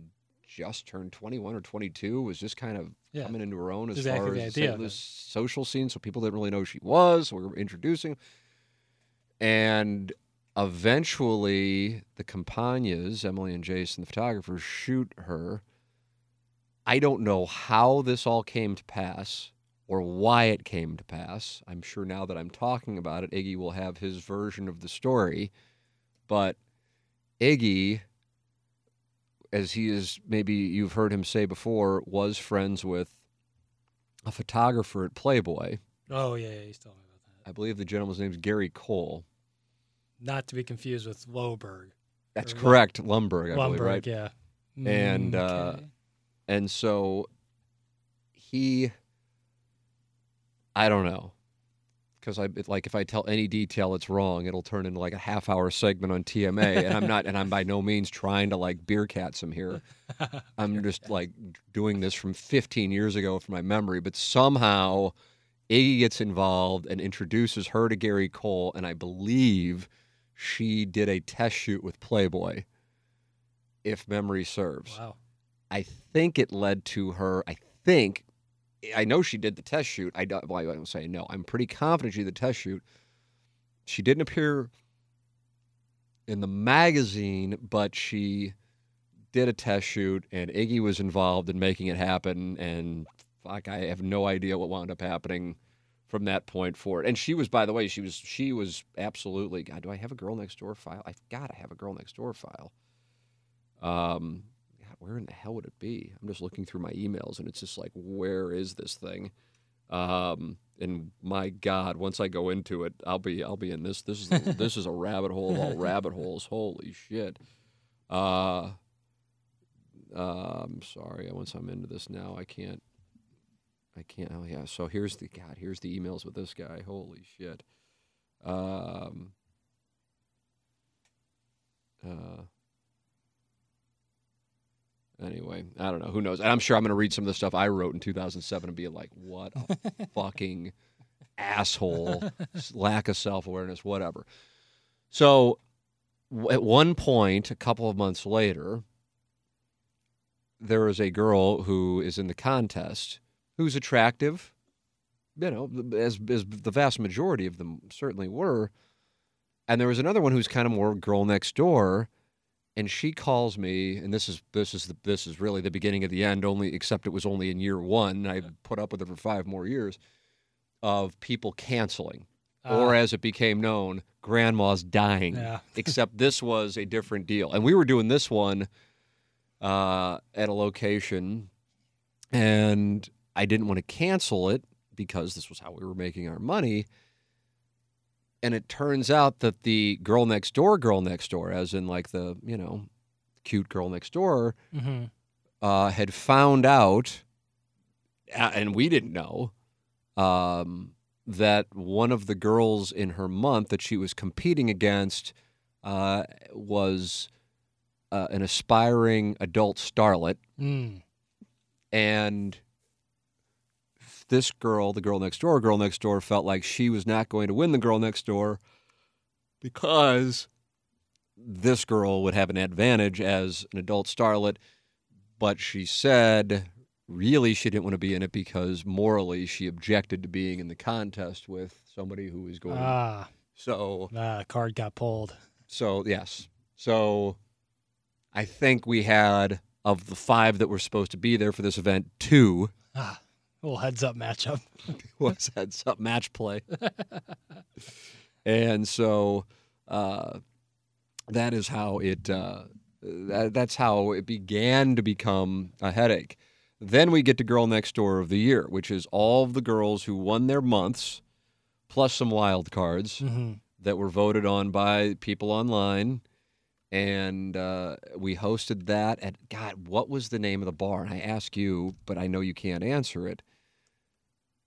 just turned 21 or 22, was just kind of Yeah. coming into her own as Exactly far the as the social scene. So people didn't really know who she was. So we were introducing. And eventually, the Campagnas, Emily and Jason, the photographers, shoot her. I don't know how this all came to pass or why it came to pass. I'm sure now that I'm talking about it, Iggy will have his version of the story. But Iggy, as he is, maybe you've heard him say before, was friends with a photographer at Playboy. Oh yeah, yeah. He's telling me about that. I believe the gentleman's name is Gary Cole. Not to be confused with Loberg. That's Lum- correct. Lumbergh, I believe, right? yeah. And, Mm, uh. And so he, I don't know, because I it, like if I tell any detail it's wrong, it'll turn into like a half hour segment on TMA, and I'm not, and I'm by no means trying to like beer cats him here. I'm just like doing this from 15 years ago from my memory, but somehow Iggy gets involved and introduces her to Gary Cole, and I believe she did a test shoot with Playboy, if memory serves. wow. I think it led to her. I think I know she did the test shoot. I don't. Well, I don't say no. I'm pretty confident she did the test shoot. She didn't appear in the magazine, but she did a test shoot, and Iggy was involved in making it happen. And fuck, I have no idea what wound up happening from that point forward. And she was, by the way, she was she was absolutely. God, do I have a girl next door file? I've got to have a girl next door file. Um, God, where in the hell would it be? I'm just looking through my emails, and it's just like, where is this thing? Um, and my God, once I go into it, I'll be I'll be in this. This is this is a rabbit hole of all rabbit holes. Holy shit! Uh, uh, I'm sorry. Once I'm into this now, I can't. I can't. Oh yeah. So here's the God. Here's the emails with this guy. Holy shit. Um. Uh. Anyway, I don't know. Who knows? And I'm sure I'm going to read some of the stuff I wrote in 2007 and be like, "What a fucking asshole, lack of self awareness, whatever. So w- at one point, a couple of months later, there is a girl who is in the contest who's attractive, you know, as, as the vast majority of them certainly were. And there was another one who's kind of more girl next door, and she calls me, and this is this is the, this is really the beginning of the end. Only except it was only in year one. I put up with it for five more years of people canceling, or Ah. as it became known, grandma's dying. Yeah. except this was a different deal, and we were doing this one uh, at a location, and I didn't want to cancel it because this was how we were making our money. And it turns out that the girl next door, girl next door, as in like the, you know, cute girl next door, Mhm. uh, had found out, and we didn't know, um, that one of the girls in her month that she was competing against uh, was uh, an aspiring adult starlet. Mm. And this girl, the girl next door, girl next door, felt like she was not going to win the girl next door because this girl would have an advantage as an adult starlet. But she said really she didn't want to be in it because morally she objected to being in the contest with somebody who was going. Ah, so ah, card got pulled. so yes. So I think we had of the five that were supposed to be there for this event, two Ah, little heads up matchup. was heads up match play. and so uh, that is how it uh, that, that's how it began to become a headache. Then we get to girl next door of the year, which is all of the girls who won their months plus some wild cards hmm that were voted on by people online. And uh, we hosted that at God. What was the name of the bar? And I ask you, but I know you can't answer it.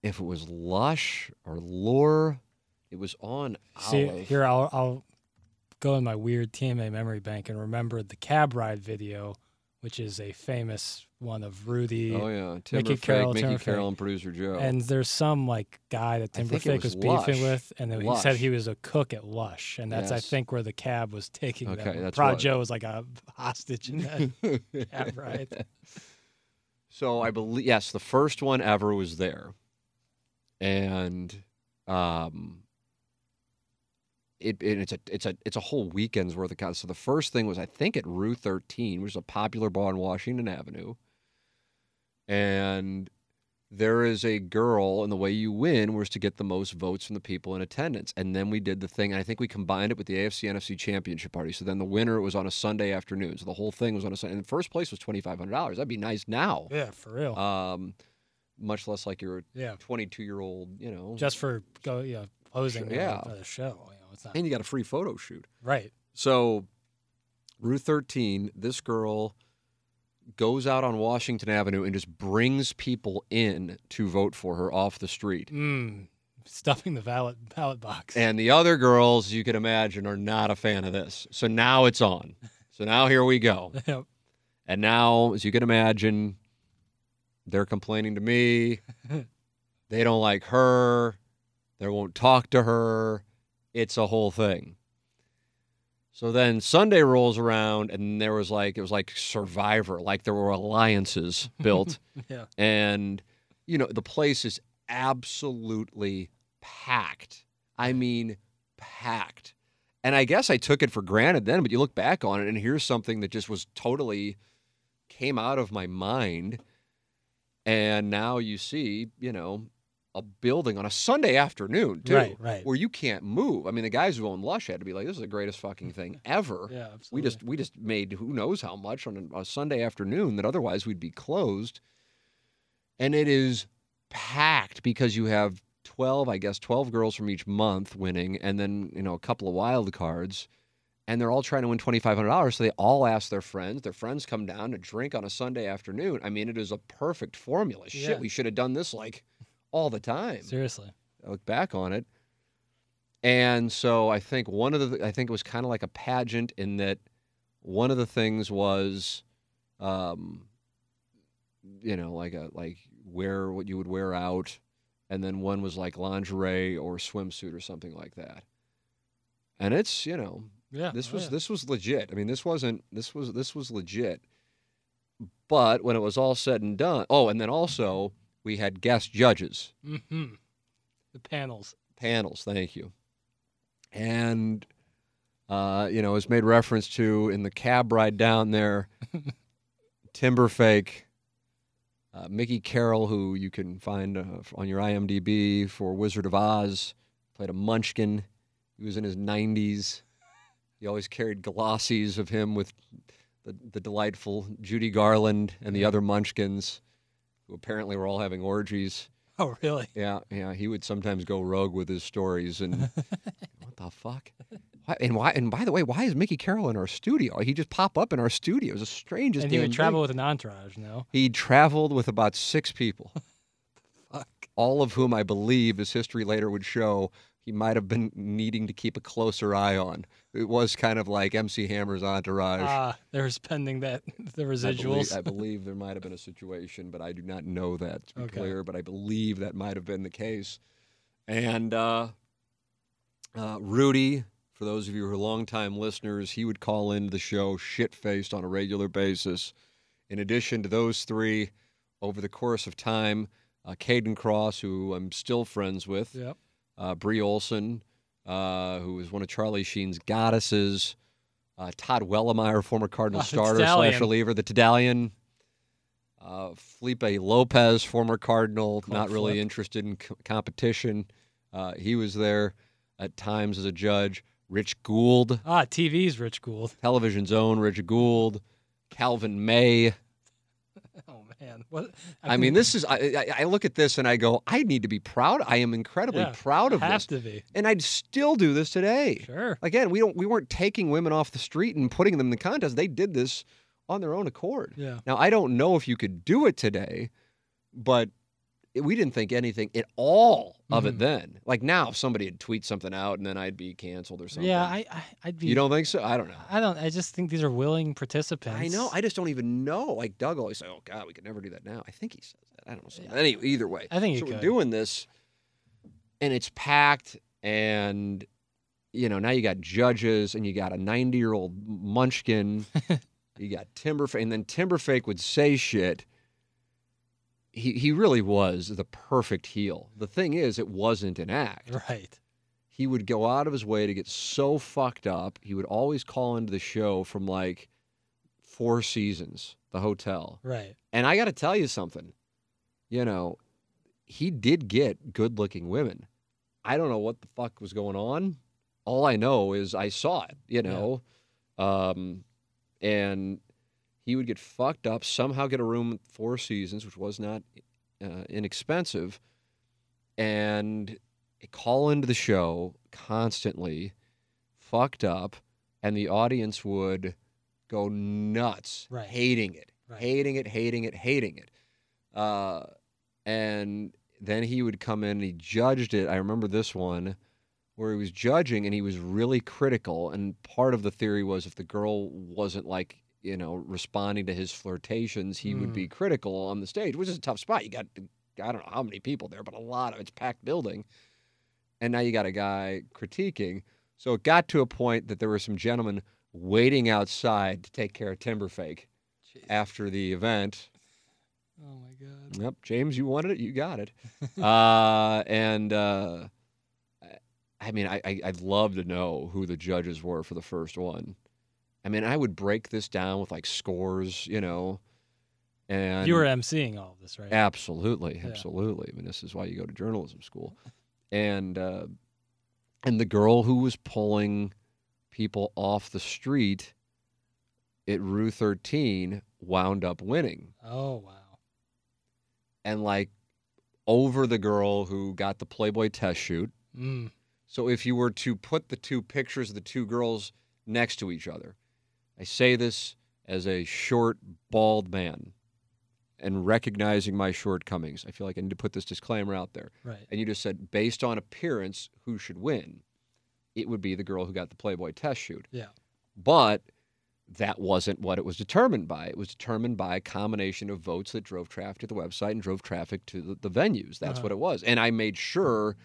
If it was Lush or Lure, it was on See, Olive. here I'll I'll go in my weird TMA memory bank and remember the cab ride video, which is a famous one of Rudy. oh yeah, Timber Mickey Carroll, Mickey Timber Carroll, Fake. and producer Joe. And there's some like guy that I think it Timberfake was was, beefing with, and then he said he was a cook at Lush, and that's I Yes. think where the cab was taking Okay, them. that's Prod what- Joe was like a hostage in that cab ride. So I believe yes, the first one ever was there, and um, it, and it's a it's a it's a whole weekend's worth of content. So the first thing was I think at Rue 13, which is a popular bar on Washington Avenue, and there is a girl, and the way you win was to get the most votes from the people in attendance. And then we did the thing, and I think we combined it with the AFC NFC Championship party. So then the winner was on a Sunday afternoon. So the whole thing was on a Sunday. And first place was twenty five hundred dollars. That'd be nice now. Yeah, for real. Um, much less like you're a yeah, 22 year old, you know, just for go yeah posing Yeah. for the show. You know, it's not and you got a free photo shoot. right. So, Rue 13, this girl goes out on Washington Avenue and just brings people in to vote for her off the street. Mm, stuffing the ballot ballot box. And the other girls, you can imagine, are not a fan of this. So now it's on. So now here we go. Yep. And now, as you can imagine, they're complaining to me. they don't like her. They won't talk to her. It's a whole thing. So then Sunday rolls around, and there was like, it was like Survivor, like there were alliances built. yeah. and, you know, the place is absolutely packed. I mean, packed. And I guess I took it for granted then, but you look back on it, and here's something that just was totally came out of my mind. And now you see, you know, a building on a Sunday afternoon, too, Right, right. where you can't move. I mean, the guys who own Lush had to be like, "This is the greatest fucking thing ever." Yeah, absolutely. we just we just made who knows how much on a, a Sunday afternoon that otherwise we'd be closed. And it is packed because you have 12, I guess 12 girls from each month winning and then, you know, a couple of wild cards and they're all trying to win $2500 so they all ask their friends, their friends come down to drink on a Sunday afternoon. I mean, it is a perfect formula. Yeah. Shit, we should have done this like all the time. seriously. I look back on it. And so I think one of the I think it was kind of like a pageant in that one of the things was um you know like a like wear what you would wear out and then one was like lingerie or swimsuit or something like that. And it's you know Yeah. this oh, was yeah. this was legit. I mean, this wasn't this was this was legit. But when it was all said and done, oh, and then also we had guest judges Mhm. The panels. panels. Thank you. And uh, you know, it's made reference to in the cab ride down there, Timberfake, uh, Mickey Carroll, who you can find uh, on your IMDb for Wizard of Oz, played a Munchkin. He was in his 90s. He always carried glossies of him with the, the delightful Judy Garland and the other Munchkins, who apparently were all having orgies. Oh, really? Yeah, yeah. He would sometimes go rogue with his stories, and what the fuck? Why, and why? And by the way, why is Mickey Carroll in our studio? He just pop up in our studio. It's the strangest. and he would travel thing. with an entourage, no? He traveled with about six people, Fuck. all of whom I believe, as history later would show, he might have been needing to keep a closer eye on. It was kind of like MC Hammer's entourage. Ah, they're spending that the I believe, residuals. I believe there might have been a situation, but I do not know that to be Okay. clear. But I believe that might have been the case. And uh, uh, Rudy, for those of you who are longtime listeners, he would call into the show shit faced on a regular basis. In addition to those three, over the course of time, uh, Kayden Kross, who I'm still friends with, Yep. Uh, Bree Olson, uh, who was one of Charlie Sheen's goddesses, uh, Todd Wellemeyer, former Cardinal starter slash reliever, the Tedalian, uh, Felipe Lopez, former Cardinal, not really flip. interested in c- competition. Uh, he was there at times as a judge. Rich Gould, Ah, TV's Rich Gould. television's own Rich Gould, Calvin May. Man, what? I mean, this is, I, I, I look at this and I go, I need to be proud. I am incredibly Yeah, proud of have this. to be And I'd still do this today. sure. Again, we don't we weren't taking women off the street and putting them in the contest. They did this on their own accord. Yeah. Now I don't know if you could do it today, but we didn't think anything at all of it Mhm. then. Like now, if somebody would tweet something out and then I'd be canceled or something. Yeah, I, I I'd be. you don't think so? I don't know. I don't. I just think these are willing participants. I know. I just don't even know. Like Doug always say, "Oh God, we could never do that now." I think he says that. I don't know. Anyway, either way, I think so we're could. doing this, and it's packed, and you know now you got judges, and you got a ninety-year-old munchkin, you got Timberfake, and then Timberfake would say shit. He he really was the perfect heel. The thing is, it wasn't an act Right. he would go out of his way to get so fucked up. He would always call into the show from like Four Seasons, the hotel. Right. And I got to tell you something. You know, he did get good looking women. I don't know what the fuck was going on. All I know is I saw it, you know. Um, and he would get fucked up, somehow get a room at Four Seasons, which was not uh, inexpensive, and call into the show constantly, fucked up, and the audience would go nuts, Right. hating it, Right. hating it, hating it, hating it. Uh, and then he would come in and he judged it. I remember this one where he was judging and he was really critical. And part of the theory was if the girl wasn't like, you know, responding to his flirtations, he would Mm. be critical on the stage, which is a tough spot. You got, I don't know how many people there, but a lot of it's packed building. And now you got a guy critiquing. So it got to a point that there were some gentlemen waiting outside to take care of Timberfake Jeez. after the event. Oh my god. Yep, James, you wanted it, you got it. uh, and uh, I- I mean, I, I I'd love to know who the judges were for the first one. I mean, I would break this down with like scores, you know. And you were emceeing all of this, right? Absolutely, Yeah. absolutely. I mean, this is why you go to journalism school. And uh, and the girl who was pulling people off the street at Rue 13 wound up winning. Oh wow. And like over the girl who got the Playboy test shoot. Mm. So if you were to put the two pictures of the two girls next to each other, I say this as a short, bald man and recognizing my shortcomings. I feel like I need to put this disclaimer out there. Right. And you just said, based on appearance, who should win? It would be the girl who got the Playboy test shoot. Yeah. But that wasn't what it was determined by. It was determined by a combination of votes that drove traffic to the website and drove traffic to the, the venues. That's Uh-huh. what it was. And I made sure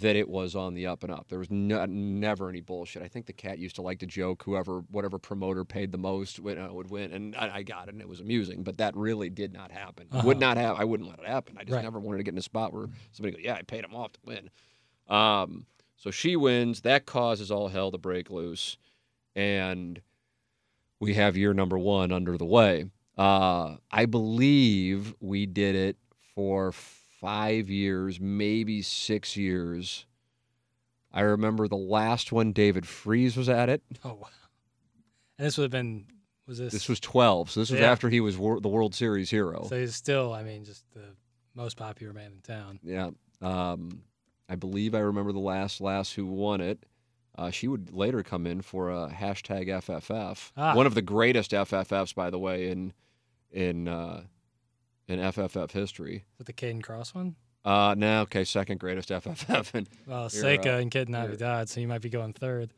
that it was on the up and up. There was no, never any bullshit. I think the cat used to like to joke whoever, whatever promoter paid the most would, uh, would win. And I, I got it and it was amusing, but that really did not happen. Uh-huh. Would not have, I wouldn't let it happen. I just Right. never wanted to get in a spot where somebody goes, yeah, I paid him off to win. Um, so she wins. That causes all hell to break loose. And we have year number one under the way. Uh, I believe we did it for five years, maybe six years. I remember the last one, David Freese was at it. Oh wow. And this would have been was this This was 12. So this was Yeah. after he was wor- the World Series hero. so he's still I mean just the most popular man in town. Yeah. Um, I believe I remember the last last who won it. Uh, she would later come in for a hashtag FFF. Ah. One of the greatest FFFs, by the way, in in uh, in FFF history. Is that the Kayden Kross one? Uh, no, okay, second greatest FFF, and Well, Seika uh, and Kid you're- Navidad, so you might be going third.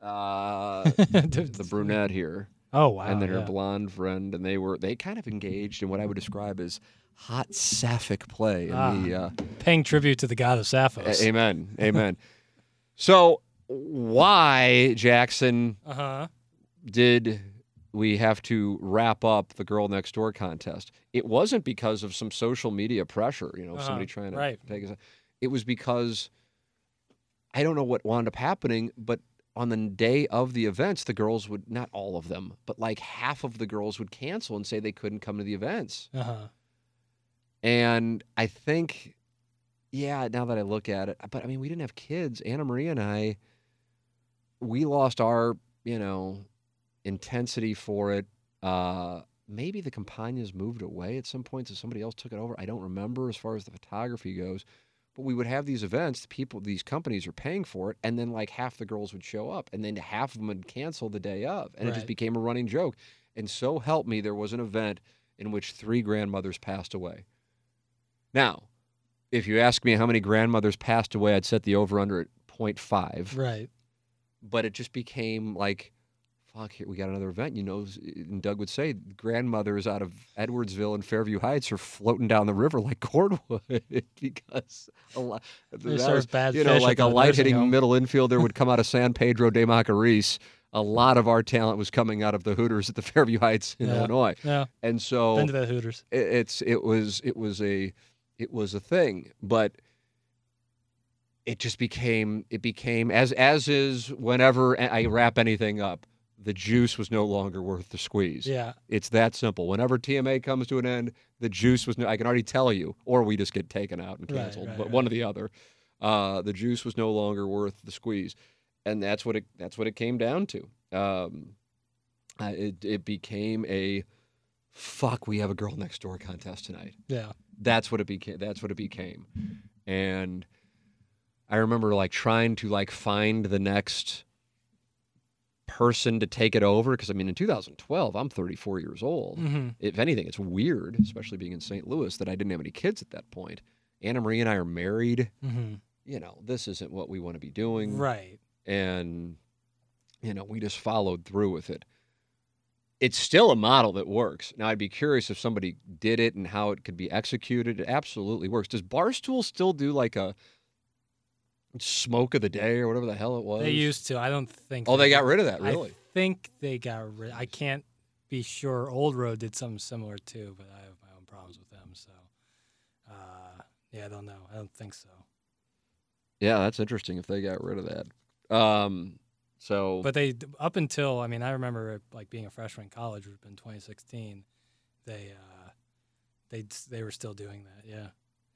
uh, the the brunette here, Oh wow. and then her blonde friend, and they were they kind of engaged in what I would describe as hot sapphic play in the. Uh, paying tribute to the god of A- Amen. Amen. so, why, Jackson, Uh huh. did we have to wrap up the girl next door contest? It wasn't because of some social media pressure, you know, Uh-huh. somebody trying to Right. take us. It was because I don't know what wound up happening, but on the day of the events, the girls would not all of them, but like half of the girls would cancel and say they couldn't come to the events. Uh huh. And I think, yeah, now that I look at it, but I mean, we didn't have kids. Anna Maria and I, we lost our, you know, intensity for it. Uh, maybe the Campagnas moved away at some point, so somebody else took it over. I don't remember as far as the photography goes. But we would have these events, the people, these companies are paying for it, and then like half the girls would show up, and then half of them would cancel the day of, and it just became a running joke. And so help me, there was an event in which three grandmothers passed away. Now, if you ask me how many grandmothers passed away, I'd set the over under at 0.5. Right. But it just became like, fuck, here we got another event. You know, and Doug would say grandmothers out of Edwardsville and Fairview Heights are floating down the river like cordwood because a lot, that was, bad you know, like a light hitting home. middle infielder would come out of San Pedro de Macorís. A lot of our talent was coming out of the Hooters at the Fairview Heights in Yeah. Illinois, Yeah. and so Been to the Hooters. it, it's it was it was a it was a thing but it just became it became as as is whenever i wrap anything up the juice was no longer worth the squeeze Yeah. it's that simple whenever tma comes to an end the juice was no i can already tell you or we just get taken out and canceled right, but right. one or the other uh, the juice was no longer worth the squeeze and that's what it that's what it came down to um, uh, it, it became a fuck we have a girl next door contest tonight Yeah. that's what it became that's what it became and i remember like trying to like find the next person to take it over because i mean in 2012 i'm 34 years old. Hmm if anything it's weird especially being in st louis that i didn't have any kids at that point. Anna marie and i are married. Hmm you know this isn't what we want to be doing. Right. and you know we just followed through with it. It's still a model that works. Now i'd be curious if somebody did it and how it could be executed. It absolutely works. Does barstool still do like a smoke of the day or whatever the hell it was They used to. I don't think. oh they got rid of that Really? I think they got rid. I can't be sure. Old Row did something similar too, but I have my own problems with them. So, uh, yeah, I don't know. I don't think so. yeah that's interesting if they got rid of that um so But they up until I mean I remember it, like being a freshman in college, which been 2016. They uh, they they were still doing that, yeah.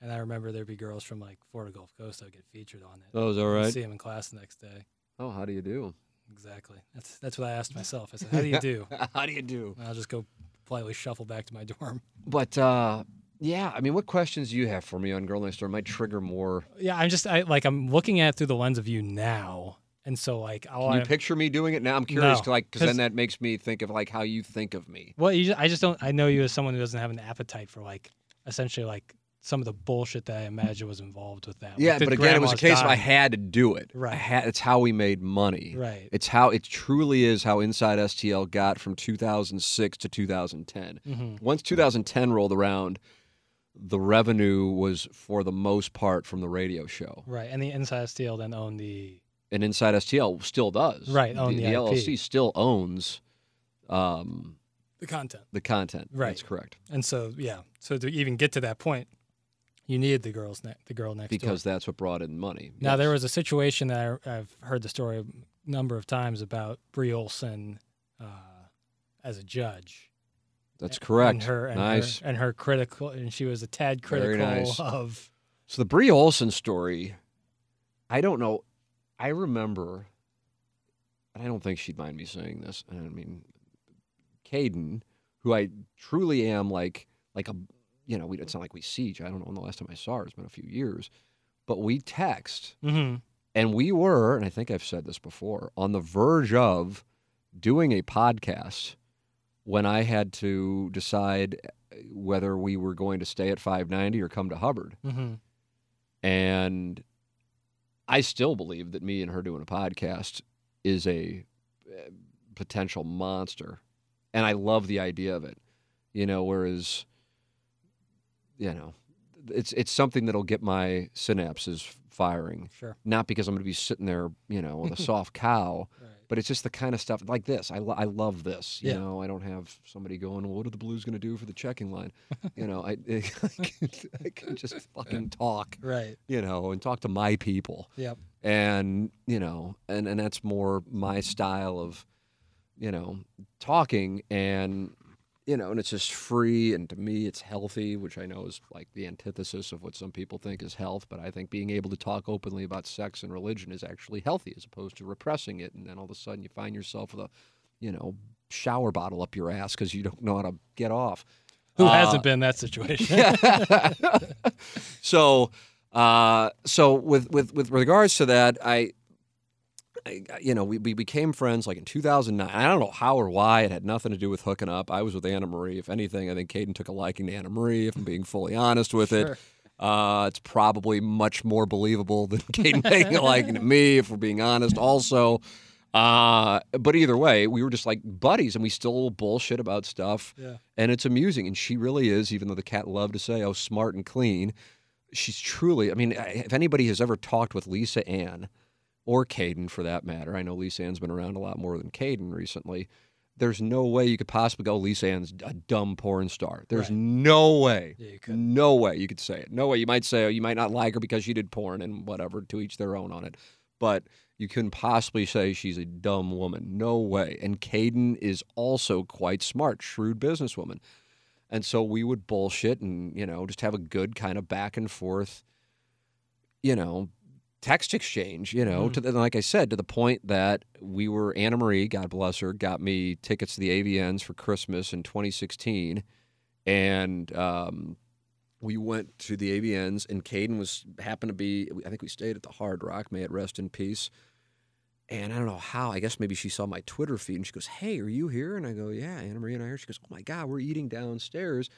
And I remember there'd be girls from like Florida Gulf Coast that would get featured on it. that was all You'd right See them in class the next day. oh how do you do Exactly. That's that's what I asked myself. I said, "How do you do?" how do you do And I'll just go politely shuffle back to my dorm. but uh yeah i mean what questions do you have for me on girl next door might trigger more Yeah, I'm just I like I'm looking at it through the lens of you now, and so like all Can you I picture me doing it now? I'm curious, No, 'cause, like, because then that makes me think of like how you think of me. well, you just, I just don't I know you as someone who doesn't have an appetite for like essentially like some of the bullshit that I imagine was involved with that. Yeah, Like but again, it was a grandma's case of I had to do it. Right. I had, it's how we made money. Right. It's how it truly is how Inside STL got from 2006 to 2010. hmm Once 2010 rolled around, the revenue was for the most part from the radio show. Right, and the Inside STL then owned the And Inside STL still does. Right, own the IP. LLC still owns um, the content. the content. Right. That's correct. And so yeah, so to even get to that point, you needed the girls ne- the girl next door. Because that's what brought in money. Now there was a situation that I, I've heard the story a number of times about Bree Olson uh, as a judge. That's correct. And her and nice. her, and her critical, and she was a tad Very critical nice. of. So the Bree Olson story, I don't know. I remember, and I don't think she'd mind me saying this. I mean, Kayden, who I truly am like, like a, you know, we, it's not like we see each. I don't know when the last time I saw her. It's been a few years, but we text, hmm and we were, and I think I've said this before, on the verge of doing a podcast when I had to decide uh, whether we were going to stay at 590 or come to Hubbard. hmm And I still believe that me and her doing a podcast is a uh, potential monster. And I love the idea of it. You know, whereas you know, it's it's something that'll get my synapses firing. Sure. Not because I'm going to be sitting there, you know, with a soft cow, Right. but it's just the kind of stuff like this. I, lo- I love this. You Yeah. know, I don't have somebody going, well, what are the Blues going to do for the checking line? you know, I, I, can, I can just fucking talk, Right. you know, and talk to my people. Yep. And, you know, and, and that's more my style of, you know, talking and, you know, and it's just free. And to me, it's healthy, which I know is like the antithesis of what some people think is health. But I think being able to talk openly about sex and religion is actually healthy as opposed to repressing it. And then all of a sudden you find yourself with a, you know, shower bottle up your ass because you don't know how to get off. Who Uh, hasn't been in that situation? so, uh, so with, with with regards to that, I, you know, we, we became friends like in 2009. I don't know how or why. It had nothing to do with hooking up. I was with Anna Marie. If anything, I think Kayden took a liking to Anna Marie. If I'm being fully honest with Sure. it, uh, it's probably much more believable than Kayden taking a liking to me. If we're being honest, also. Uh, but either way, we were just like buddies, and we still bullshit about stuff yeah. and it's amusing. And she really is, even though the cat loved to say, "Oh, smart and clean." She's truly. I mean, if anybody has ever talked with Lisa Ann or Kayden, for that matter, I know Lisa Ann's been around a lot more than Kayden recently. There's no way you could possibly go. Lisa Ann's a dumb porn star. There's Right. no way. Yeah, you could. No way you could say it. No way. You might say, oh, you might not like her because she did porn and whatever, to each their own on it. But you couldn't possibly say she's a dumb woman. No way. And Kayden is also quite smart, shrewd businesswoman. And so we would bullshit and, you know, just have a good kind of back and forth, you know, text exchange, you know, Mhm. to the, like I said, to the point that we were, Anna Marie, God bless her, got me tickets to the AVNs for Christmas in 2016. And um, we went to the AVNs, and Kayden was happened to be. I think we stayed at the Hard Rock. May it rest in peace. And I don't know how. I guess maybe she saw my Twitter feed, and she goes, "Hey, are you here?" And I go, "Yeah, Anna Marie and I are." Here. She goes, "Oh my God, we're eating downstairs."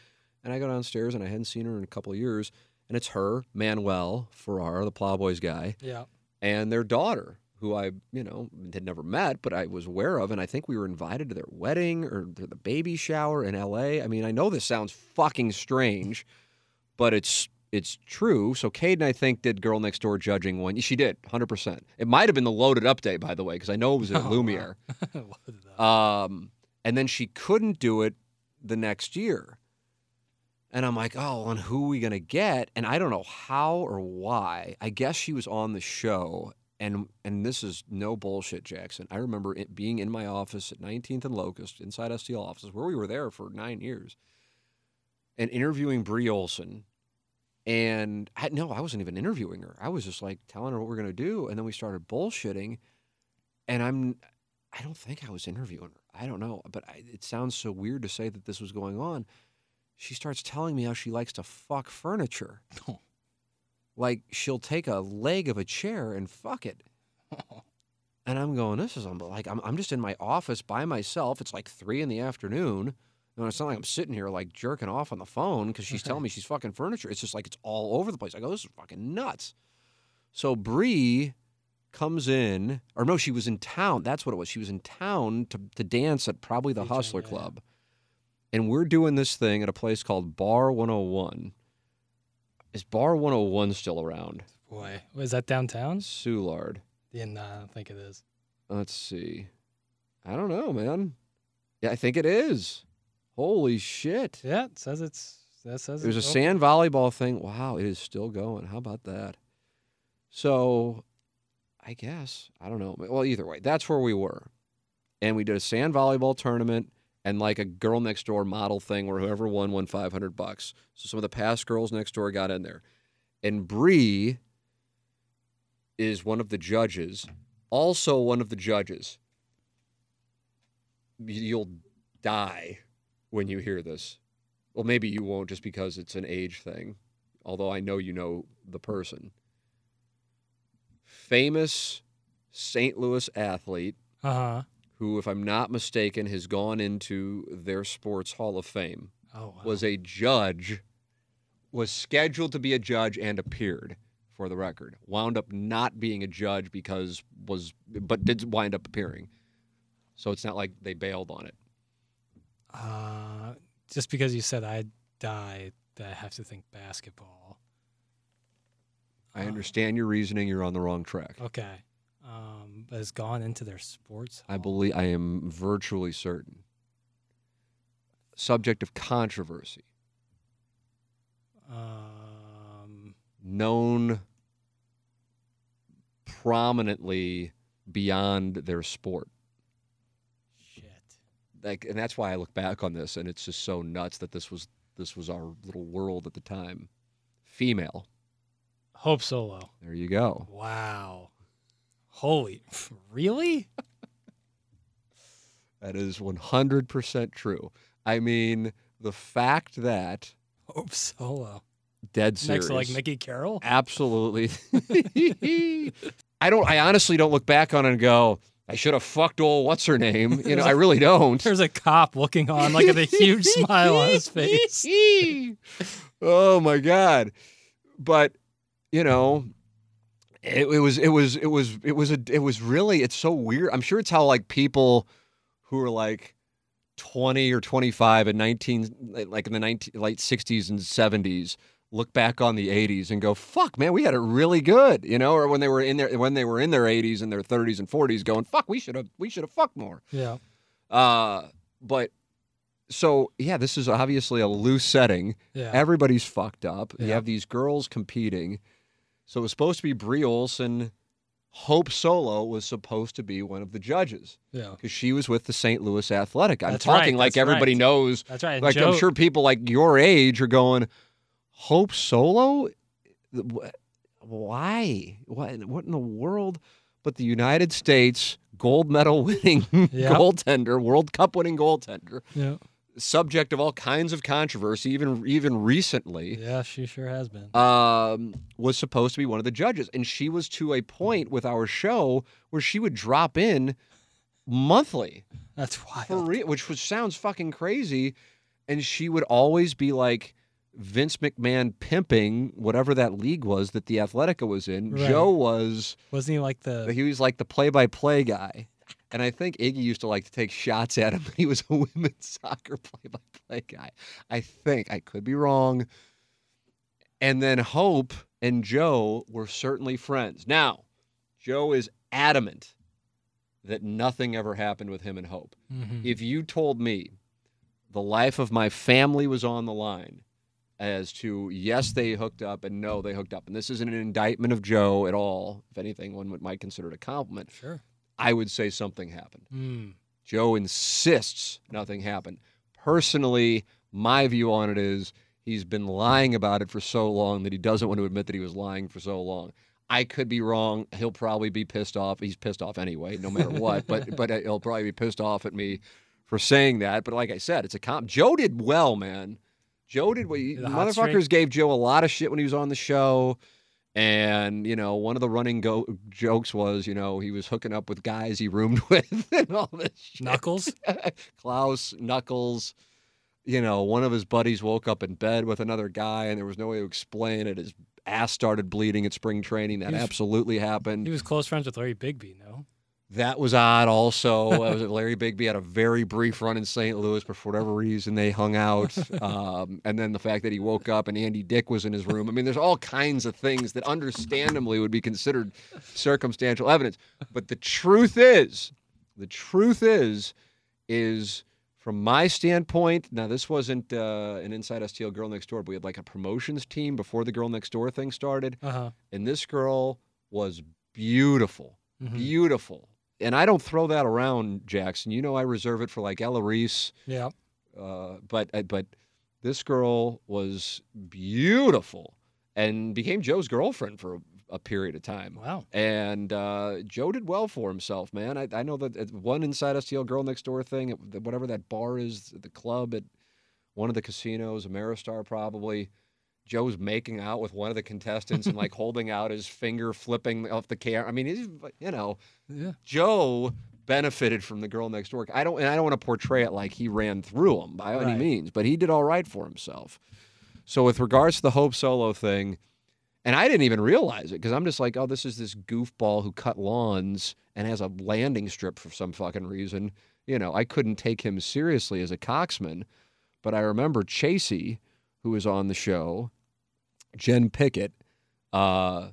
And I go downstairs, and I hadn't seen her in a couple of years, and it's her, Manuel Ferrar, the Plowboys guy, Yeah. and their daughter, who I, you know, had never met, but I was aware of, and I think we were invited to their wedding or to the baby shower in L.A. I mean, I know this sounds fucking strange, but it's it's true. So Kayden, I think, did Girl Next Door judging one. She did, hundred percent. It might have been the loaded update, by the way, because I know it was at Oh. Lumiere. Up. Um, and then she couldn't do it the next year. And I'm like, oh, and who are we gonna get? And I don't know how or why. I guess she was on the show, and and this is no bullshit, Jackson. I remember it being in my office at 19th and Locust, inside STL offices, where we were there for nine years, and interviewing Bree Olson. And I, no, I wasn't even interviewing her. I was just like telling her what we're gonna do, and then we started bullshitting. And I'm I don't think I was interviewing her. I don't know, but I, it sounds so weird to say that this was going on. She starts telling me how she likes to fuck furniture. like she'll take a leg of a chair and fuck it. And I'm going, this is like I'm I'm just in my office by myself. It's like three in the afternoon, And it's not like I'm sitting here like jerking off on the phone because she's telling me she's fucking furniture. It's just like it's all over the place. I go, this is fucking nuts. So Bree comes in, or no, she was in town. That's what it was. She was in town to, to dance at probably the Hustler. Club. And we're doing this thing at a place called Bar 101. Is Bar 101 still around? Boy, was that downtown? Soulard. Yeah, nah, I don't think it is. Let's see. I don't know, man. Yeah, I think it is. Holy shit. Yeah, it says it's. That says There's a it's sand volleyball thing. Wow, it is still going. How about that? So, I guess I don't know. Well, either way, that's where we were, and we did a sand volleyball tournament and like a girl next door model thing where whoever won won 500 bucks. So some of the past girls next door got in there, and Bree is one of the judges. Also, one of the judges. You'll die when you hear this. Well, maybe you won't just because it's an age thing, although I know you know the person. Famous St. Louis athlete Uh huh. Who, if I'm not mistaken, has gone into their sports Hall of Fame, Oh, wow. was a judge, was scheduled to be a judge and appeared for the record. Wound up not being a judge because was, but did wind up appearing. So it's not like they bailed on it. Uh, just because you said I'd die, that I have to think basketball. I Uh, understand your reasoning. You're on the wrong track. Okay. Um, but has gone into their sports. I believe I am virtually certain. Subject of controversy, Um, known prominently beyond their sport. shit. Like, and that's why I look back on this, and it's just so nuts that this was this was our little world at the time. Female. Hope Solo. There you go. Wow. Holy, really? That is 100% true. I mean, the fact that Hope Solo. dead serious. Next to like Mickey Carroll. Absolutely. I don't. I honestly don't look back on it and go, I should have fucked old what's her name. You know, I really don't. There's a cop looking on, like with a huge smile on his face. oh my god! But you know, it, it was it was it was it was a it was really it's so weird. I'm sure it's how like people who are like 20 or 25 in 19 like in the 19, late 60s and 70s look back on the 80s and go fuck man we had it really good you know or when they were in their when they were in their 80s and their 30s and 40s going fuck we should have we should have fucked more Yeah. uh but so yeah this is obviously a loose setting Yeah. everybody's fucked up you have these girls competing so it was supposed to be Bree Olson Hope Solo was supposed to be one of the judges yeah. because she was with the St. Louis Athletic. I'm That's talking right, like that's everybody right. knows. That's right. And Like Joe, I'm sure people like your age are going, Hope Solo, Wh- why? What? What in the world? But the United States gold medal winning Yep. goaltender, World Cup winning goaltender, Yeah. Subject of all kinds of controversy, even even recently Yeah, she sure has been. um, was supposed to be one of the judges, and she was to a point with our show where she would drop in monthly, That's for wild. real, which was sounds fucking crazy, and she would always be like Vince McMahon pimping whatever that league was that the Athletica was in. Right. Joe was Wasn't he like the? he was like the play-by-play guy. And I think Iggy used to like to take shots at him. He was a women's soccer play-by-play guy. I think I could be wrong. And then Hope and Joe were certainly friends. Now, Joe is adamant that nothing ever happened with him and Hope. Mhm. If you told me the life of my family was on the line as to yes, they hooked up and no, they hooked up, and this isn't an indictment of Joe at all. If anything, one would, might consider it a compliment. Sure. I would say something happened. Mm. Joe insists nothing happened. Personally, my view on it is he's been lying about it for so long that he doesn't want to admit that he was lying for so long. I could be wrong. He'll probably be pissed off. He's pissed off anyway, no matter what. but but he'll probably be pissed off at me for saying that. But like I said, it's a comp. Joe did well, man. Joe did you, motherfuckers streak? gave Joe a lot of shit when he was on the show. And you know, one of the running go- jokes was, you know, he was hooking up with guys he roomed with and all this shit. Knuckles. Klaus, Knuckles. you know, one of his buddies woke up in bed with another guy and there was no way to explain it. His ass started bleeding at spring training. That was- absolutely happened. He was close friends with Larry Bigbie, no? That was odd. Also, was Larry Bigbie had a very brief run in St. Louis, but for whatever reason they hung out. Um, and then the fact that he woke up and Andy Dick was in his room. I mean, there's all kinds of things that understandably would be considered circumstantial evidence. But the truth is, the truth is, is from my standpoint. Now, this wasn't uh, an Inside STL Girl Next Door, but we had like a promotions team before the Girl Next Door thing started, Uh huh. and this girl was beautiful hmm beautiful. And I don't throw that around, Jackson. You know I reserve it for like Ella Reese. Yeah. Uh, but uh, but this girl was beautiful and became Joe's girlfriend for a, a period of time. Wow. And uh, Joe did well for himself, man. I, I know that one Inside STL Girl Next Door thing, the- whatever that bar is, the club at one of the casinos, Ameristar probably. Joe's making out with one of the contestants and like holding out his finger, flipping off the camera. I mean, he's, you know, Yeah. Joe benefited from the girl next door. I don't, and I don't want to portray it like he ran through him by any means, but he did all right for himself. So with regards to the Hope Solo thing, and I didn't even realize it because I'm just like, oh, this is this goofball who cut lawns and has a landing strip for some fucking reason. You know, I couldn't take him seriously as a coxman, but I remember Chasey, who was on the show, Jen Pickett, uh,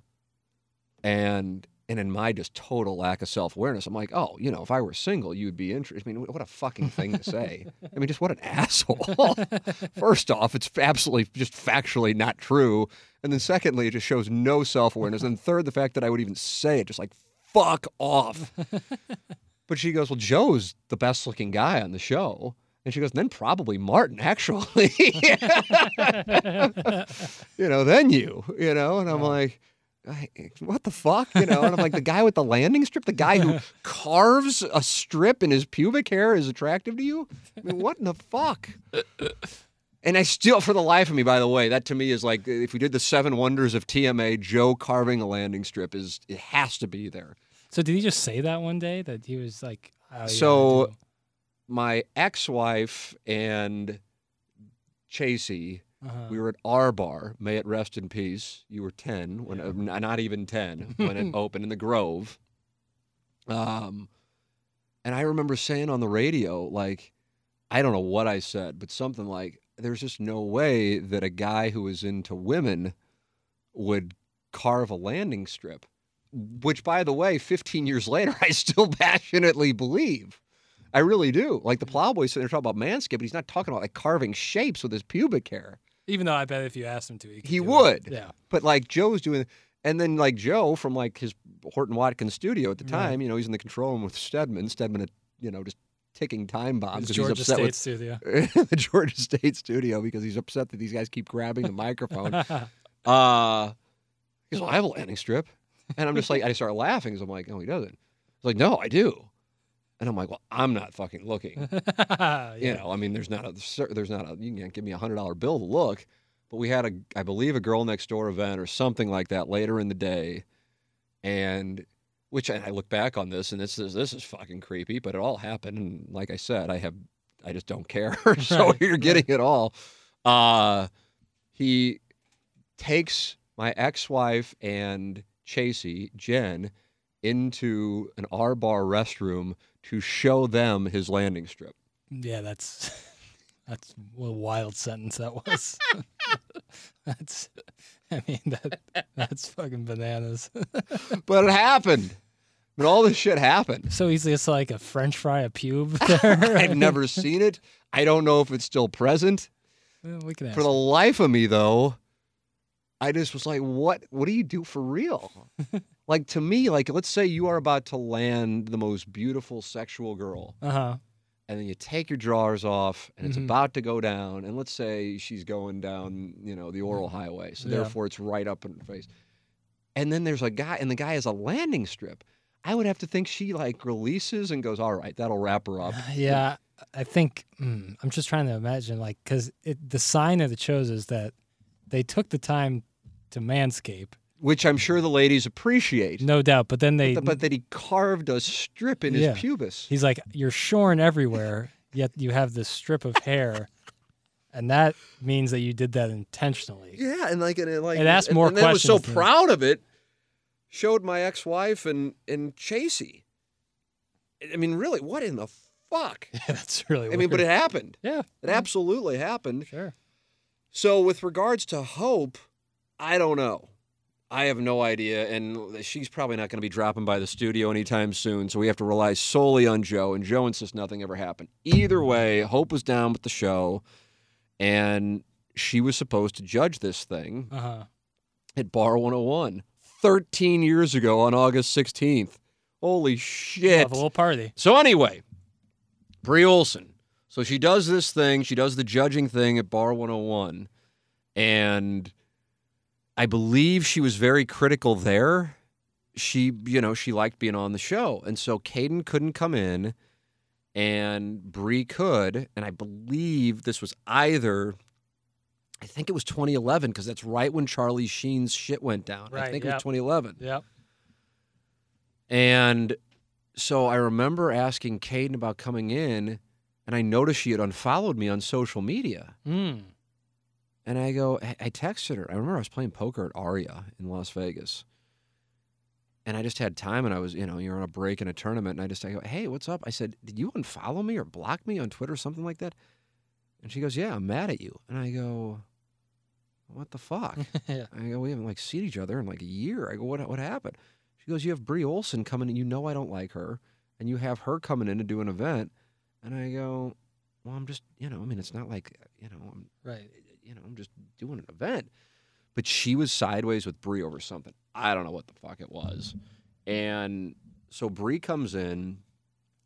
and and in my just total lack of self awareness, I'm like, oh, you know, if I were single, you would be interested. I mean, what a fucking thing to say. I mean, just what an asshole. First off, it's absolutely just factually not true. And then secondly, it just shows no self awareness. And third, the fact that I would even say it, just like, fuck off. but she goes, well, Joe's the best looking guy on the show. And she goes, then probably Martin, actually. you know, then you, you know, and I'm like, what the fuck, you know? And I'm like, the guy with the landing strip, the guy who carves a strip in his pubic hair is attractive to you? I mean, what in the fuck? And I still, for the life of me, by the way, that to me is like if we did the seven wonders of TMA, Joe carving a landing strip is it has to be there. So did he just say that one day that he was like, oh, yeah, So-. My ex-wife and Chasey, Uh-huh. we were at our bar. May it rest in peace. You were ten when, uh, not even ten when it opened in the Grove. Um, and I remember saying on the radio, like, I don't know what I said, but something like, "There's just no way that a guy who is into women would carve a landing strip." Which, by the way, 15 years later, I still passionately believe. I really do. Like the plowboy sitting there talking about manscaping, but he's not talking about like carving shapes with his pubic hair. Even though I bet if you asked him to, he, could He do it. would. Yeah. But like Joe's doing, and then like Joe from like his Horton Watkins studio at the Right. time, you know, he's in the control room with Stedman. Stedman, you know, just ticking time bomb His because Georgia he's upset State studio. the Georgia State studio because he's upset that these guys keep grabbing the microphone. Uh, he goes, well, I have a landing strip. And I'm just like, I start laughing because I'm like, no, he doesn't. He's like, no, I do. And I'm like, well, I'm not fucking looking. yeah. You know, I mean, there's not a, there's not a, you can't give me a hundred dollar bill to look. But we had a, I believe, a girl next door event or something like that later in the day, and which and I look back on this and this is this is fucking creepy, but it all happened. And like I said, I have, I just don't care. so Right, you're getting it all. Uh, he takes my ex-wife and Chasey Jen into an R bar restroom to show them his landing strip. Yeah, that's that's a wild sentence that was. that's I mean that that's fucking bananas. But it happened. But all this shit happened. so he's just like a French fry a pube there. I've never seen it. I don't know if it's still present. Well, we can ask. For the life of me, though, I just was like, "What? What do you do for real?" like to me, like let's say you are about to land the most beautiful sexual girl, uh huh. and then you take your drawers off, and it's Mhm. about to go down, and let's say she's going down, you know, the oral highway, so Yeah. therefore it's right up in her face, and then there's a guy, and the guy has a landing strip. I would have to think she like releases and goes, "All right, that'll wrap her up." Yeah, I think mm, I'm just trying to imagine like because the sign of the shows is that they took the time to manscape, which I'm sure the ladies appreciate. no doubt. But then they, but, but that he carved a strip in his pubis. he's like, you're shorn everywhere, yet you have this strip of hair. and that means that you did that intentionally. Yeah, and like and it, like It asked and, more and then was so proud of it. Showed my ex-wife and and Chasey. I mean, really, what in the fuck? Yeah, that's really. I mean, but it happened. yeah, It absolutely happened. sure. So, with regards to Hope, I don't know. I have no idea, and she's probably not going to be dropping by the studio anytime soon. So we have to rely solely on Joe, and Joe insists nothing ever happened. Either way, Hope was down with the show, and she was supposed to judge this thing Uh huh. at Bar 101 13 years ago on August 16th. Holy shit! Have a little party. So anyway, Bree Olson. So she does this thing. She does the judging thing at Bar 101, and I believe she was very critical there. She, you know, she liked being on the show, and so Kayden couldn't come in, and Bree could, and I believe this was either. I think it was 2011 because that's right when Charlie Sheen's shit went down. Right, I think it was 2011. Yep. And so I remember asking Kayden about coming in, and I noticed she had unfollowed me on social media. Mm. And I go, I texted her. I remember I was playing poker at Aria in Las Vegas. And I just had time, and I was, you know, you're on a break in a tournament, and I just, I go, hey, what's up? I said, did you unfollow me or block me on Twitter or something like that? And she goes, yeah, I'm mad at you. And I go, what the fuck? yeah. I go, we haven't like seen each other in like a year. I go, what what happened? She goes, you have Bree Olson coming in. You know I don't like her, and you have her coming in to do an event. And I go, well, I'm just, you know, I mean, it's not like, you know, I'm, Right. You know, I'm just doing an event. But she was sideways with Bree over something. I don't know what the fuck it was. And so Brie comes in,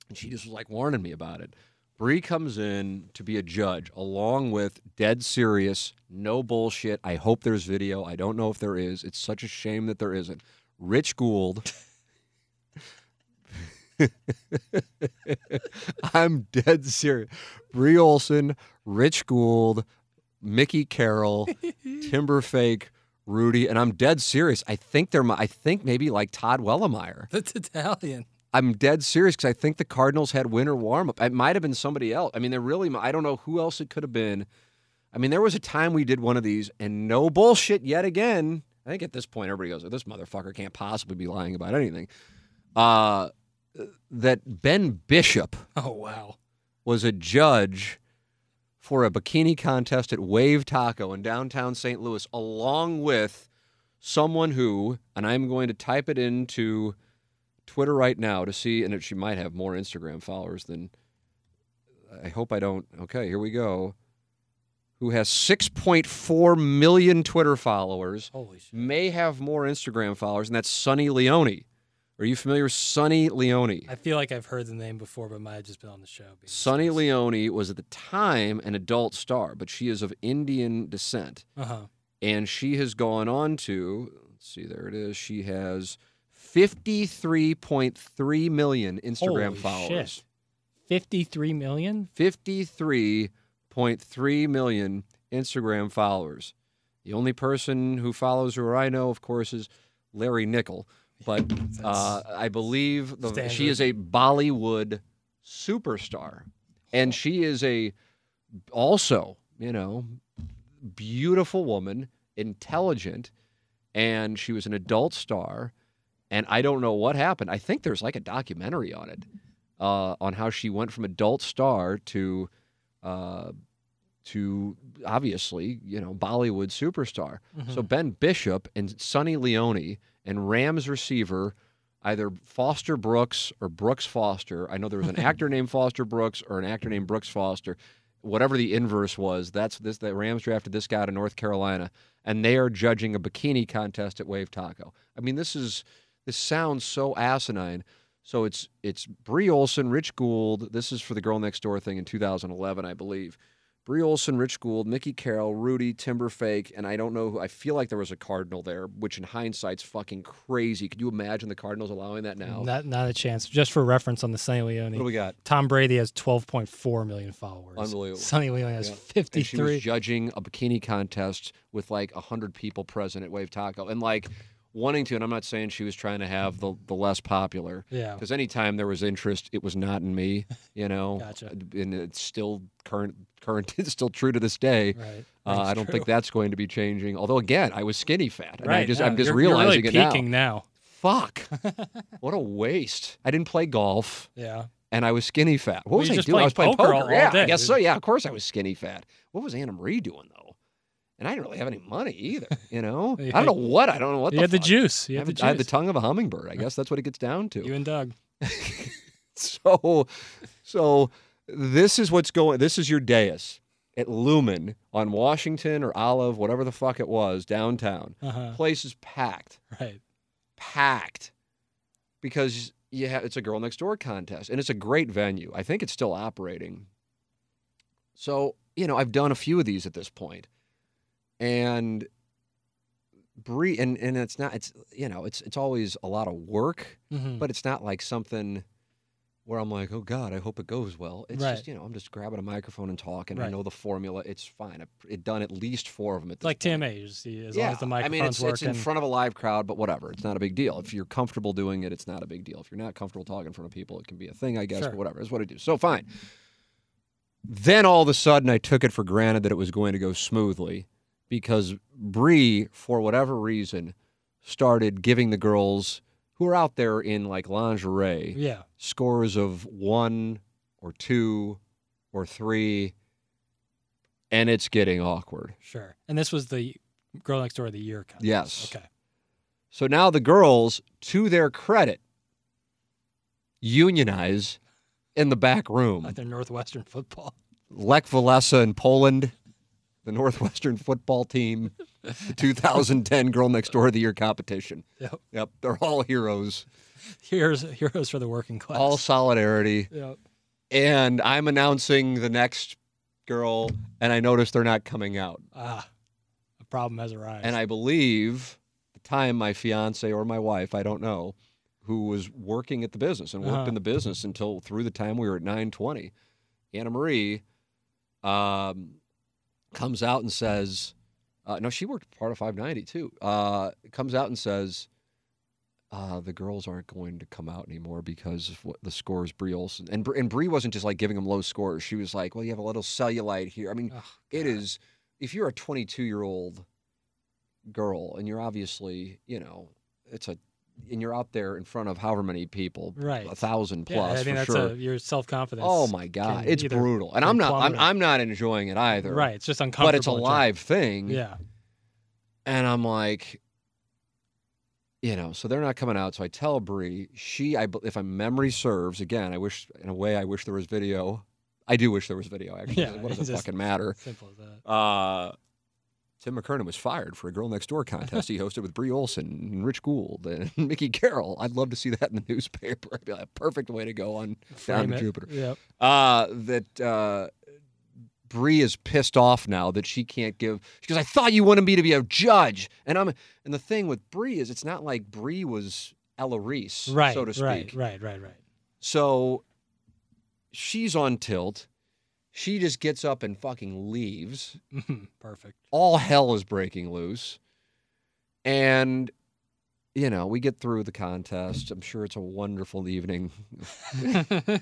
and she just was like warning me about it. Bree comes in to be a judge along with dead serious, no bullshit. I hope there's video. I don't know if there is. It's such a shame that there isn't. Rich Gould. I'm dead serious. Bree Olson, Rich Gould, Mickey Carroll, Timberfake, Rudy, and I'm dead serious. I think they're my, I think maybe like Todd Wellemeyer. That's Italian. I'm dead serious because I think the Cardinals had winter warm up. It might have been somebody else. I mean, they're really, I don't know who else it could have been. I mean, there was a time we did one of these and no bullshit yet again. I think at this point, everybody goes, oh, this motherfucker can't possibly be lying about anything. Uh, that Ben Bishop Oh wow. was a judge for a bikini contest at Wave Taco in downtown St. Louis, along with someone who, and I'm going to type it into Twitter right now to see, and she might have more Instagram followers than. I hope I don't. Okay, here we go. Who has 6.4 million Twitter followers, may have more Instagram followers, and that's Sunny Leone. Are you familiar with Sunny Leone? I feel like I've heard the name before, but might have just been on the show. Sunny Leone was at the time an adult star, but she is of Indian descent. Uh huh. And she has gone on to, let's see, there it is. She has 53.3 million Instagram Holy followers. shit. Fifty-three million. 53.3 million Instagram followers. The only person who follows her I know, of course, is Larry Nickel. But uh, I believe the, she is a Bollywood superstar, and she is a also, you know, beautiful woman, intelligent, and she was an adult star. And I don't know what happened. I think there's like a documentary on it, uh, on how she went from adult star to, uh, to obviously, you know, Bollywood superstar. So Ben Bishop and Sunny Leone and Rams receiver, either Foster Brooks or Brooks Foster. I know there was an actor named Foster Brooks or an actor named Brooks Foster. Whatever the inverse was, that's this. The Rams drafted this guy out of North Carolina, and they are judging a bikini contest at Wave Taco. I mean, this is this sounds so asinine. So it's it's Bree Olson, Rich Gould. This is for the Girl Next Door thing in 2011, I believe. Bree Olson, Rich Gould, Mickey Carroll, Rudy, Timberfake, and I don't know who. I feel like there was a Cardinal there, which in hindsight's fucking crazy. Could you imagine the Cardinals allowing that now? Not not a chance. Just for reference on the Sunny Leone. What do we got? Tom Brady has 12.4 million followers. Unbelievable. Sunny Leone has Yeah. And she was 53. judging a bikini contest with like 100 people present at Wave Taco. And like wanting to, and I'm not saying she was trying to have the the less popular. Yeah. Because anytime there was interest, it was not in me, you know. Gotcha. And it's still current. Current. It's still true to this day. Right. Uh, I don't think that's going to be changing. Although again, I was skinny fat, and I Right. just no, I'm just you're, you're realizing really it now. peaking now. Fuck, what a waste! I didn't play golf, Yeah. and I was skinny fat. What Well, was you're I doing? I was playing poker all- all yeah, I day. guess so. Yeah, of course I was skinny fat. What was Anna Marie doing though? And I didn't really have any money either. You know, You I don't know what. I don't know what You the had the juice. You I had have- the I have the tongue of a hummingbird. I guess that's what it gets down to. You and Doug. so, so this is what's going. This is your dais at Lumen on Washington or Olive, whatever the fuck it was, downtown. Uh-huh. Place is packed, Right. packed, because you have it's a girl next door contest, and it's a great venue. I think it's still operating. So you know, I've done a few of these at this point, and. Bree and, and it's not it's you know it's it's always a lot of work hmm but it's not like something where I'm like, oh God, I hope it goes well. It's Right. just, you know, I'm just grabbing a microphone and talking. I know the formula. It's fine. I've it done at least four of them at this like point. TMA. You just see, as yeah. long as the I mean, it's, it's in front of a live crowd, but whatever. It's not a big deal. If you're comfortable doing it, it's not a big deal. If you're not comfortable talking in front of people, it can be a thing, I guess, Sure. but whatever. It's what I do. So fine. Then all of a sudden, I took it for granted that it was going to go smoothly because Bree, for whatever reason, started giving the girls who are out there in like lingerie yeah. scores of one or two or three, and it's getting awkward. Sure. And this was the girl next door of the year contest. Yes. Okay. So now the girls, to their credit, unionize in the back room. Like their Northwestern football. Lech Walesa in Poland, the Northwestern football team, the 2010 Girl Next Door of the Year competition. Yep. Yep, they're all heroes, Heroes, heroes for the working class. all solidarity. Yep. And I'm announcing the next girl, and I notice they're not coming out. Ah, a problem has arisen. And I believe the time my fiance or my wife, I don't know, who was working at the business and worked Uh-huh. in the business until through the time we were at 920, Anna Marie um, comes out and says, uh, no, she worked part of 590 too. Uh, comes out and says, uh, the girls aren't going to come out anymore because of what the scores Bree Olson and and Bree wasn't just like giving them low scores. She was like, well, you have a little cellulite here. I mean, Ugh, it is if you're a 22 year old girl and you're obviously you know it's a and you're out there in front of however many people Right. a thousand plus. Yeah, I mean, for that's sure a, your self confidence. oh my god it's brutal and i'm not I'm. I'm not enjoying it either Right. It's just uncomfortable. but it's a live thing Yeah. and i'm like you know so they're not coming out so i tell Bree she i if my memory serves again i wish in a way i wish there was video i do wish there was video actually Yeah, what does it fucking matter Simple as that. Uh, Tim McKernan was fired for a Girl Next Door contest he hosted with Bree Olson and Rich Gould and Mickey Carroll. I'd love to see that in the newspaper. It'd be like a perfect way to go on down to. Jupiter. Yep. Uh, that uh, Bree is pissed off now that she can't give. She goes, "I thought you wanted me to be a judge," and I'm. And the thing with Bree is, it's not like Bree was Ella Reese, Right. so to speak. Right. Right. Right. Right. So she's on tilt. She just gets up and fucking leaves. Perfect. all hell is breaking loose. And, you know, we get through the contest. I'm sure it's a wonderful evening.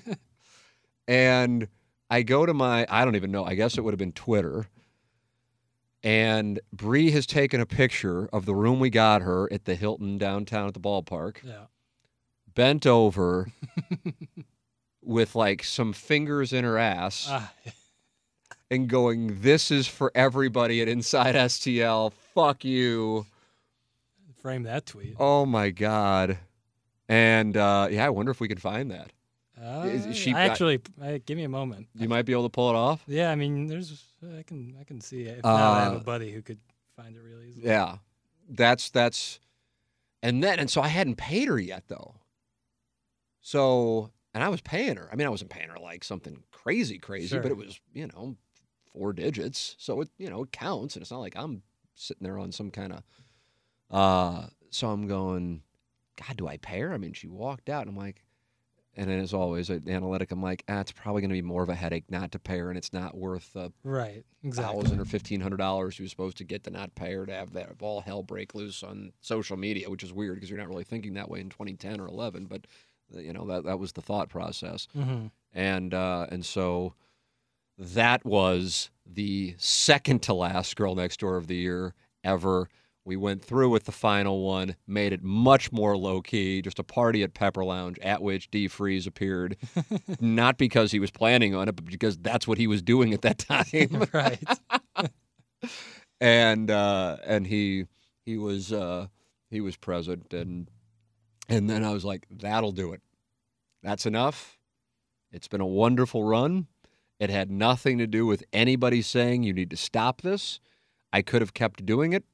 And I go to my, I don't even know, I guess it would have been Twitter. And Bree has taken a picture of the room we got her at the Hilton downtown at the ballpark, yeah. bent over with like some fingers in her ass Ah, and going, This is for everybody at Inside STL. Fuck you. frame that tweet. Oh my God. And uh, yeah, I wonder if we can find that. Uh, she- I actually, I, give me a moment. You might be able to pull it off. Yeah, I mean, there's, I can, I can see it. If not, I have Uh, a buddy who could find it really easily. Yeah. That's, that's, and then, and so I hadn't paid her yet though. So, and I was paying her. I mean, I wasn't paying her like something crazy, crazy, Sure. but it was, you know, four digits. So it, you know, it counts. And it's not like I'm sitting there on some kind of, uh, so I'm going, God, do I pay her? I mean, she walked out and I'm like, and then as always, at Analytic, I'm like, ah, it's probably going to be more of a headache not to pay her, and it's not worth a Right. Exactly. thousand or fifteen hundred dollars you're supposed to get to not pay her to have that all hell break loose on social media, which is weird because you're not really thinking that way in 2010 or 11. But you know that that was the thought process, hmm and uh, and so that was the second to last girl next door of the year ever. We went through with the final one, made it much more low key, just a party at Pepper Lounge, at which D. Freese appeared, not because he was planning on it, but because that's what he was doing at that time. Right. and uh, and he he was uh, he was present, and and then I was like, that'll do it. That's enough. It's been a wonderful run. It had nothing to do with anybody saying you need to stop this. I could have kept doing it.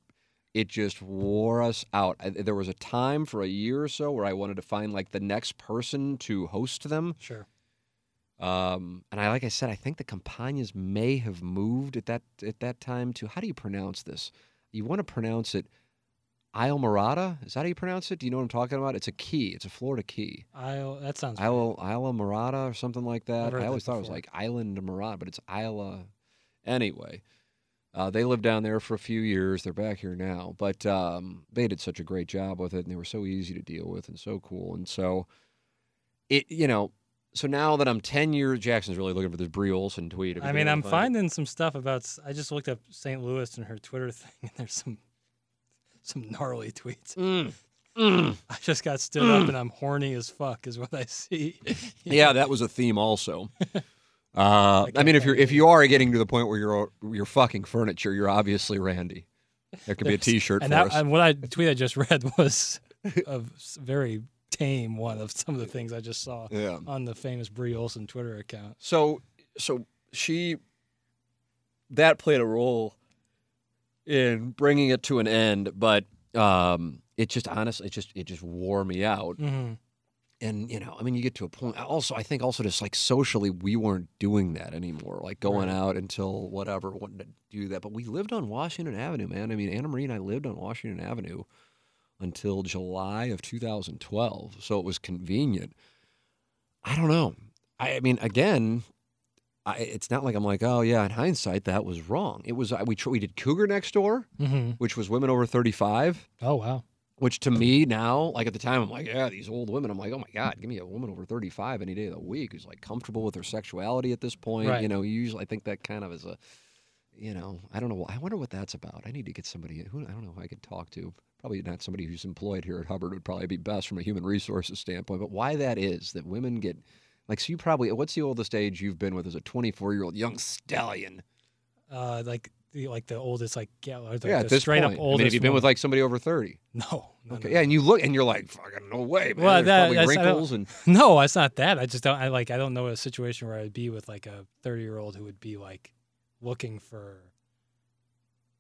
It just wore us out. I, there was a time for a year or so where I wanted to find like the next person to host them. Sure. Um, and I, like I said, I think the Campagnas may have moved at that at that time to how do you pronounce this? You want to pronounce it Isle Morada? Is that how you pronounce it? Do you know what I'm talking about? It's a key. It's a Florida key. I that sounds right. Isla Morada or something like that. I that always thought it was like Island Morada, but it's Isla. Anyway, uh, they lived down there for a few years. They're back here now, but um, they did such a great job with it, and they were so easy to deal with and so cool. And so, it you know, so now that I'm 10 years, Jackson's really looking for this Bree Olson tweet. I mean, I'm find it. finding some stuff about. I just looked up St. Louis and her Twitter thing, and there's some some gnarly tweets. Mm, mm. I just got stood up, and I'm horny as fuck, is what I see. Yeah, that was a theme also. Uh, I can't mean, if you're if you are getting to the point where you're you're fucking furniture, you're obviously Randy. There could be a T-shirt and for that, us. and what I tweet I just read was a very tame one of some of the things I just saw yeah. on the famous Bree Olson Twitter account. So so she that played a role in bringing it to an end, but um, it just honestly it just it just wore me out. hmm and you know i mean you get to a point also i think also just like socially we weren't doing that anymore like going Right. out until whatever wanting to do that. But we lived on washington avenue man. I mean anna marie and i lived on washington avenue until july of 2012 so it was convenient. I don't know. I, I mean again I, it's not like i'm like oh yeah in hindsight that was wrong it was we, tr- we did cougar next door hmm which was women over 35 Oh wow. which to me now, like at the time, I'm like, yeah, these old women. I'm like, oh my god, give me a woman over 35 any day of the week who's like comfortable with her sexuality at this point. Right. You know, usually I think that kind of is a, you know, I don't know. I wonder what that's about. I need to get somebody who I don't know who I could talk to. Probably not somebody who's employed here at Hubbard would probably be best from a human resources standpoint. But why that is that women get like so you probably what's the oldest age you've been with as a 24 year old young stallion? Uh, like the like the oldest like yeah, the, yeah, the straight point. up I mean, oldest. have you been with like somebody over 30? no, no, Okay, no. yeah, and you look and you're like, fucking no way, man. Well, that- probably wrinkles and No, it's not that. I just don't. I like. I don't know a situation where I'd be with like a thirty-year-old who would be like looking for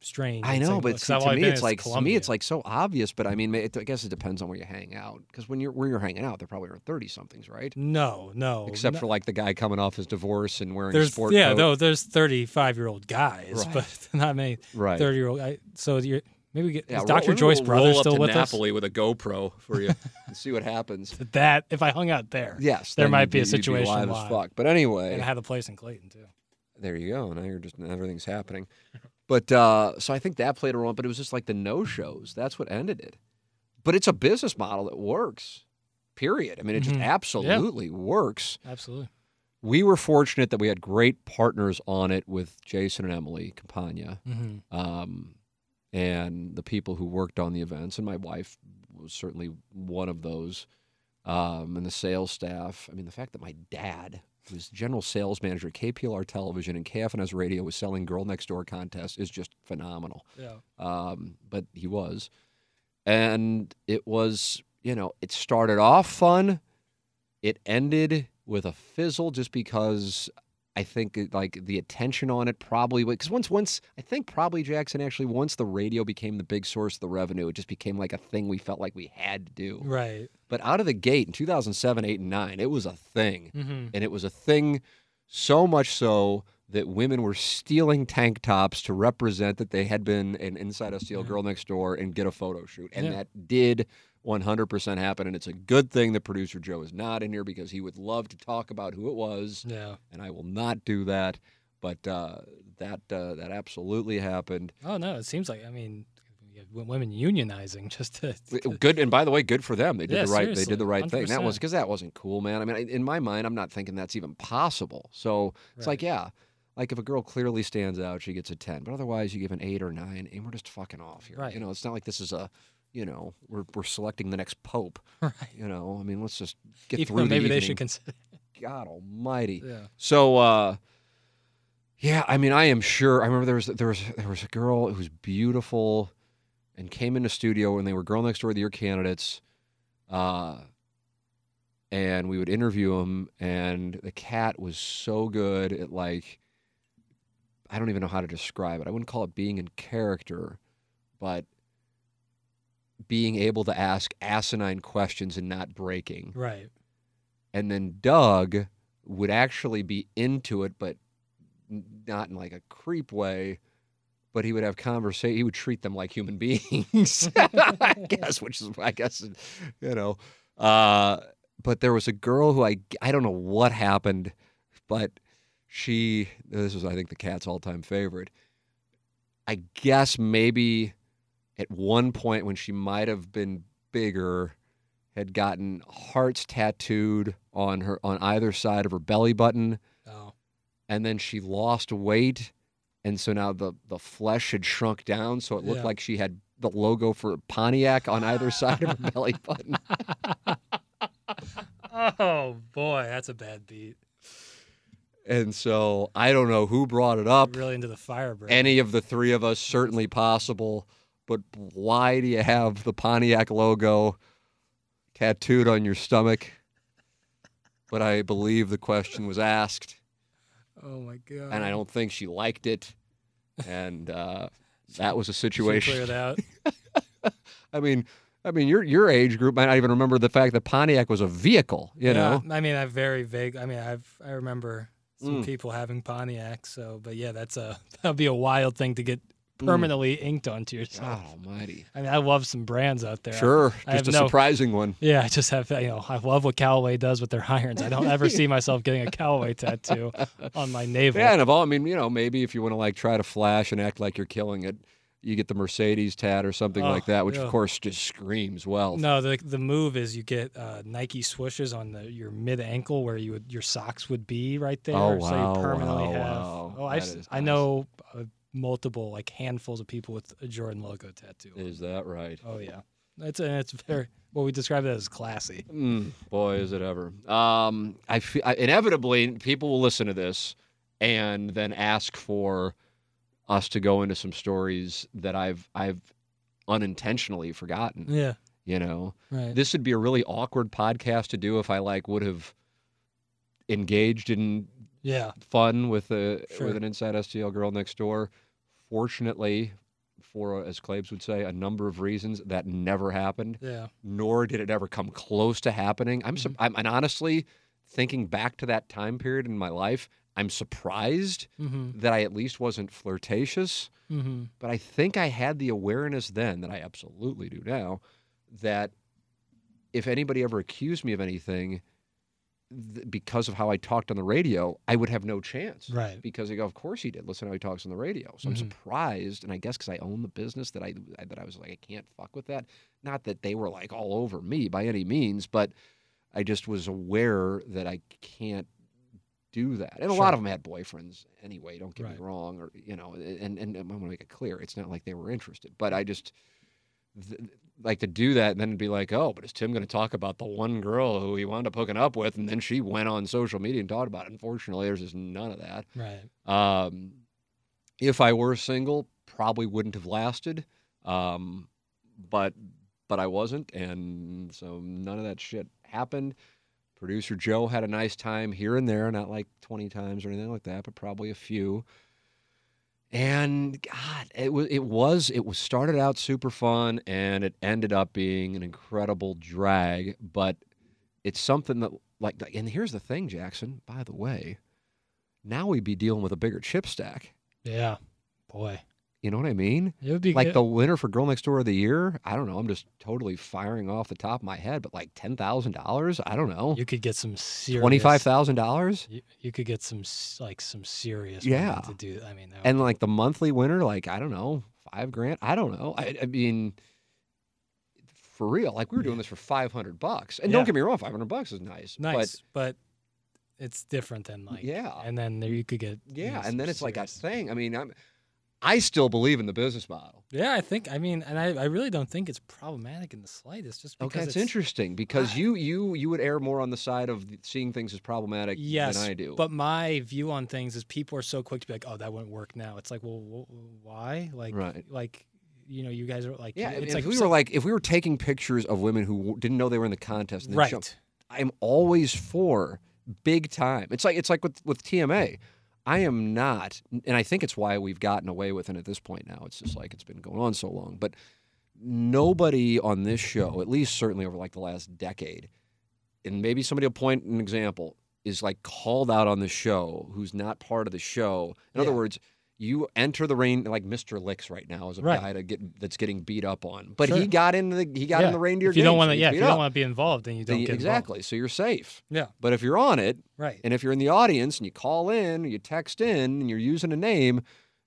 strange. I know, but see, to me, it's like to me, it's like so obvious. But I mean, it, I guess it depends on where you hang out. Because when you're where you're hanging out, they're probably in thirty somethings, right? no, no. Except no, for like the guy coming off his divorce and wearing a there's sport yeah, coat. no, there's thirty-five-year-old guys, Right. but not many right. thirty-year-old. So you're maybe we get Yeah, Dr. roll- Joyce roll brother still to with Napoli with a GoPro for you and see what happens. That if I hung out there, Yes, There might you'd be a situation live as live. fuck. But anyway, and I had a place in Clayton too. there you go. Now you're just everything's happening. But uh, so I think that played a role. But it was just like the no shows. That's what ended it. But it's a business model that works. Period. I mean, it just Mhm. Yeah. absolutely works. Absolutely. We were fortunate that we had great partners on it with Jason and Emily Campagna, hmm um, and the people who worked on the events. And my wife was certainly one of those. Um, and the sales staff. I mean, the fact that my dad, who's general sales manager at KPLR Television and KFNS Radio, was selling Girl Next Door contests is just phenomenal Yeah. um, but he was. And it was, you know, it started off fun. It ended with a fizzle just because I think like the attention on it probably because once once I think probably Jackson actually once the radio became the big source of the revenue, it just became like a thing we felt like we had to do. Right. But out of the gate in 2007, 8, and 9, it was a thing hmm and it was a thing so much so that women were stealing tank tops to represent that they had been an Inside STL girl next door and get a photo shoot. And Yeah. that did 100% happen. And it's a good thing that producer Joe is not in here because he would love to talk about who it was. Yeah. And I will not do that. But uh, that uh, that absolutely happened. Oh no, it seems like I mean, you have w- women unionizing just to. to- Good and by the way, good for them. They did Yeah, the right. They did the right thing. That was because that wasn't cool, man. I mean, in my mind, I'm not thinking that's even possible. So it's like, yeah, like if a girl clearly stands out, she gets a ten. But otherwise, you give an eight or nine, and we're just fucking off here. Right. You know, it's not like this is a, you know, we're we're selecting the next pope. right. You know, I mean, let's just get Even through maybe the they evening. should consider. God Almighty. Yeah. So uh yeah, I mean I am sure I remember there was there was there was a girl who was beautiful and came into studio and they were girl next door of the year candidates. Uh and we would interview them and the cat was so good at like I don't even know how to describe it. I wouldn't call it being in character, but being able to ask asinine questions and not breaking Right. and then Doug would actually be into it, but not in like a creep way. But he would have conversation. He would treat them like human beings, I guess, which is I guess you know. Uh, but there was a girl who I I don't know what happened, but she this was I think the cat's all time favorite. I guess maybe at one point when she might have been bigger, had gotten hearts tattooed on her on either side of her belly button, Oh. and then she lost weight, and so now the the flesh had shrunk down, so it looked Yeah. like she had the logo for Pontiac on either side of her belly button. Oh boy, that's a bad beat. And so I don't know who brought it up. Really into the fire break. Any of the three of us, certainly possible. But why do you have the Pontiac logo tattooed on your stomach? But I believe the question was asked. oh my god. and I don't think she liked it. And uh, that was a situation. clear it out. I mean, I mean, your your age group might not even remember the fact that Pontiac was a vehicle. You Yeah, know, I mean, I very vague. I mean, I've I remember some Mm. people having Pontiacs. So, but yeah, that's a that'd be a wild thing to get Mm. permanently inked onto yourself. God Almighty. I mean, I love some brands out there. Sure, I just have a no- surprising one. Yeah, I just have you know I love what Callaway does with their irons. I don't ever see myself getting a Callaway tattoo on my navel. Yeah, and of all, I mean, you know, maybe if you want to like try to flash and act like you're killing it, you get the Mercedes tat or something like Oh, that, which yeah. of course just screams wealth. No, the the move is you get uh, Nike swooshes on the your mid ankle where you would your socks would be right there. Oh, So you permanently wow, have. wow. Oh, I is I know uh, multiple like handfuls of people with a Jordan logo tattoo. Is that right? Oh yeah, it's it's very well we describe it as classy. Mm, boy, is it ever. Um, I feel I, inevitably people will listen to this and then ask for us to go into some stories that I've I've unintentionally forgotten. Yeah, You know, right. this would be a really awkward podcast to do if I like would have engaged in yeah, fun with a Sure. with an inside STL girl next door. Fortunately, for as Claves would say, a number of reasons that never happened yeah, nor did it ever come close to happening. I'm, Mm-hmm. I'm and honestly, thinking back to that time period in my life, I'm surprised mm-hmm, that I at least wasn't flirtatious. mm-hmm. But I think I had the awareness then that I absolutely do now that if anybody ever accused me of anything th- because of how I talked on the radio, I would have no chance. Right. Because they go, of course he did. Listen how he talks on the radio. So I'm Mhm. surprised, and I guess because I own the business that I that I was like, I can't fuck with that. Not that they were like all over me by any means, but I just was aware that I can't do that. And a lot of them had boyfriends anyway. Don't get Right. me wrong, or you know, and and I want to make it clear, it's not like they were interested, but I just th- like to do that and then be like, oh, but is Tim going to talk about the one girl who he wound up hooking up with, and then she went on social media and talked about it? Unfortunately, there's just none of that. Right. Um, if I were single, probably wouldn't have lasted. Um, but but I wasn't, and so none of that shit happened. Producer Joe had a nice time here and there, not like 20 times or anything like that, but probably a few. And God, it was it was it was started out super fun, and it ended up being an incredible drag. But it's something that like, and here's the thing, Jackson. By the way, now we'd be dealing with a bigger chip stack. Yeah, boy, You know what I mean? it would be Like good. the winner for Girl Next Door of the Year. I don't know. I'm just totally firing off the top of my head, but like ten thousand dollars. I don't know. you could get some serious Twenty five thousand dollars. You, you could get some like some serious Yeah. to do. I mean, that and like the monthly winner, like I don't know, five grand. I don't know. I, I mean, for real, like we were doing this for five hundred bucks. And don't get me wrong, five hundred bucks is nice. nice, but, it's different than like Yeah. And then there you could get But you yeah, know, and then it's like a thing. I mean, I'm, I still believe in the business model. Yeah, I think. I mean, and I, I really don't think it's problematic in the slightest. Just because Okay, it's interesting because I- you you you would err more on the side of seeing things as problematic Yes, than I do. But my view on things is people are so quick to be like, "Oh, that wouldn't work now." It's like, well, wh- why? Like, Right. like, you know, you guys are like, yeah, it's like if we so- were like if we were taking pictures of women who didn't know they were in the contest, and then show- right. I'm always for big time. It's like it's like with with TMA. I am not, and I think it's why we've gotten away with it at this point now. It's just like it's been going on so long. But nobody on this show, at least certainly over like the last decade, and maybe somebody will point an example, is like called out on the show who's not part of the show. In other words, you enter the rain like Mr. Licks right now is a Right. guy to get that's getting beat up on. But he got in the he got in the reindeer. If you don't want to, yeah, if you don't want to be involved, then you don't Then- get exactly. So you're safe. Yeah. But if you're on it, Right. and if you're in the audience and you call in, you text in, and you're using a name,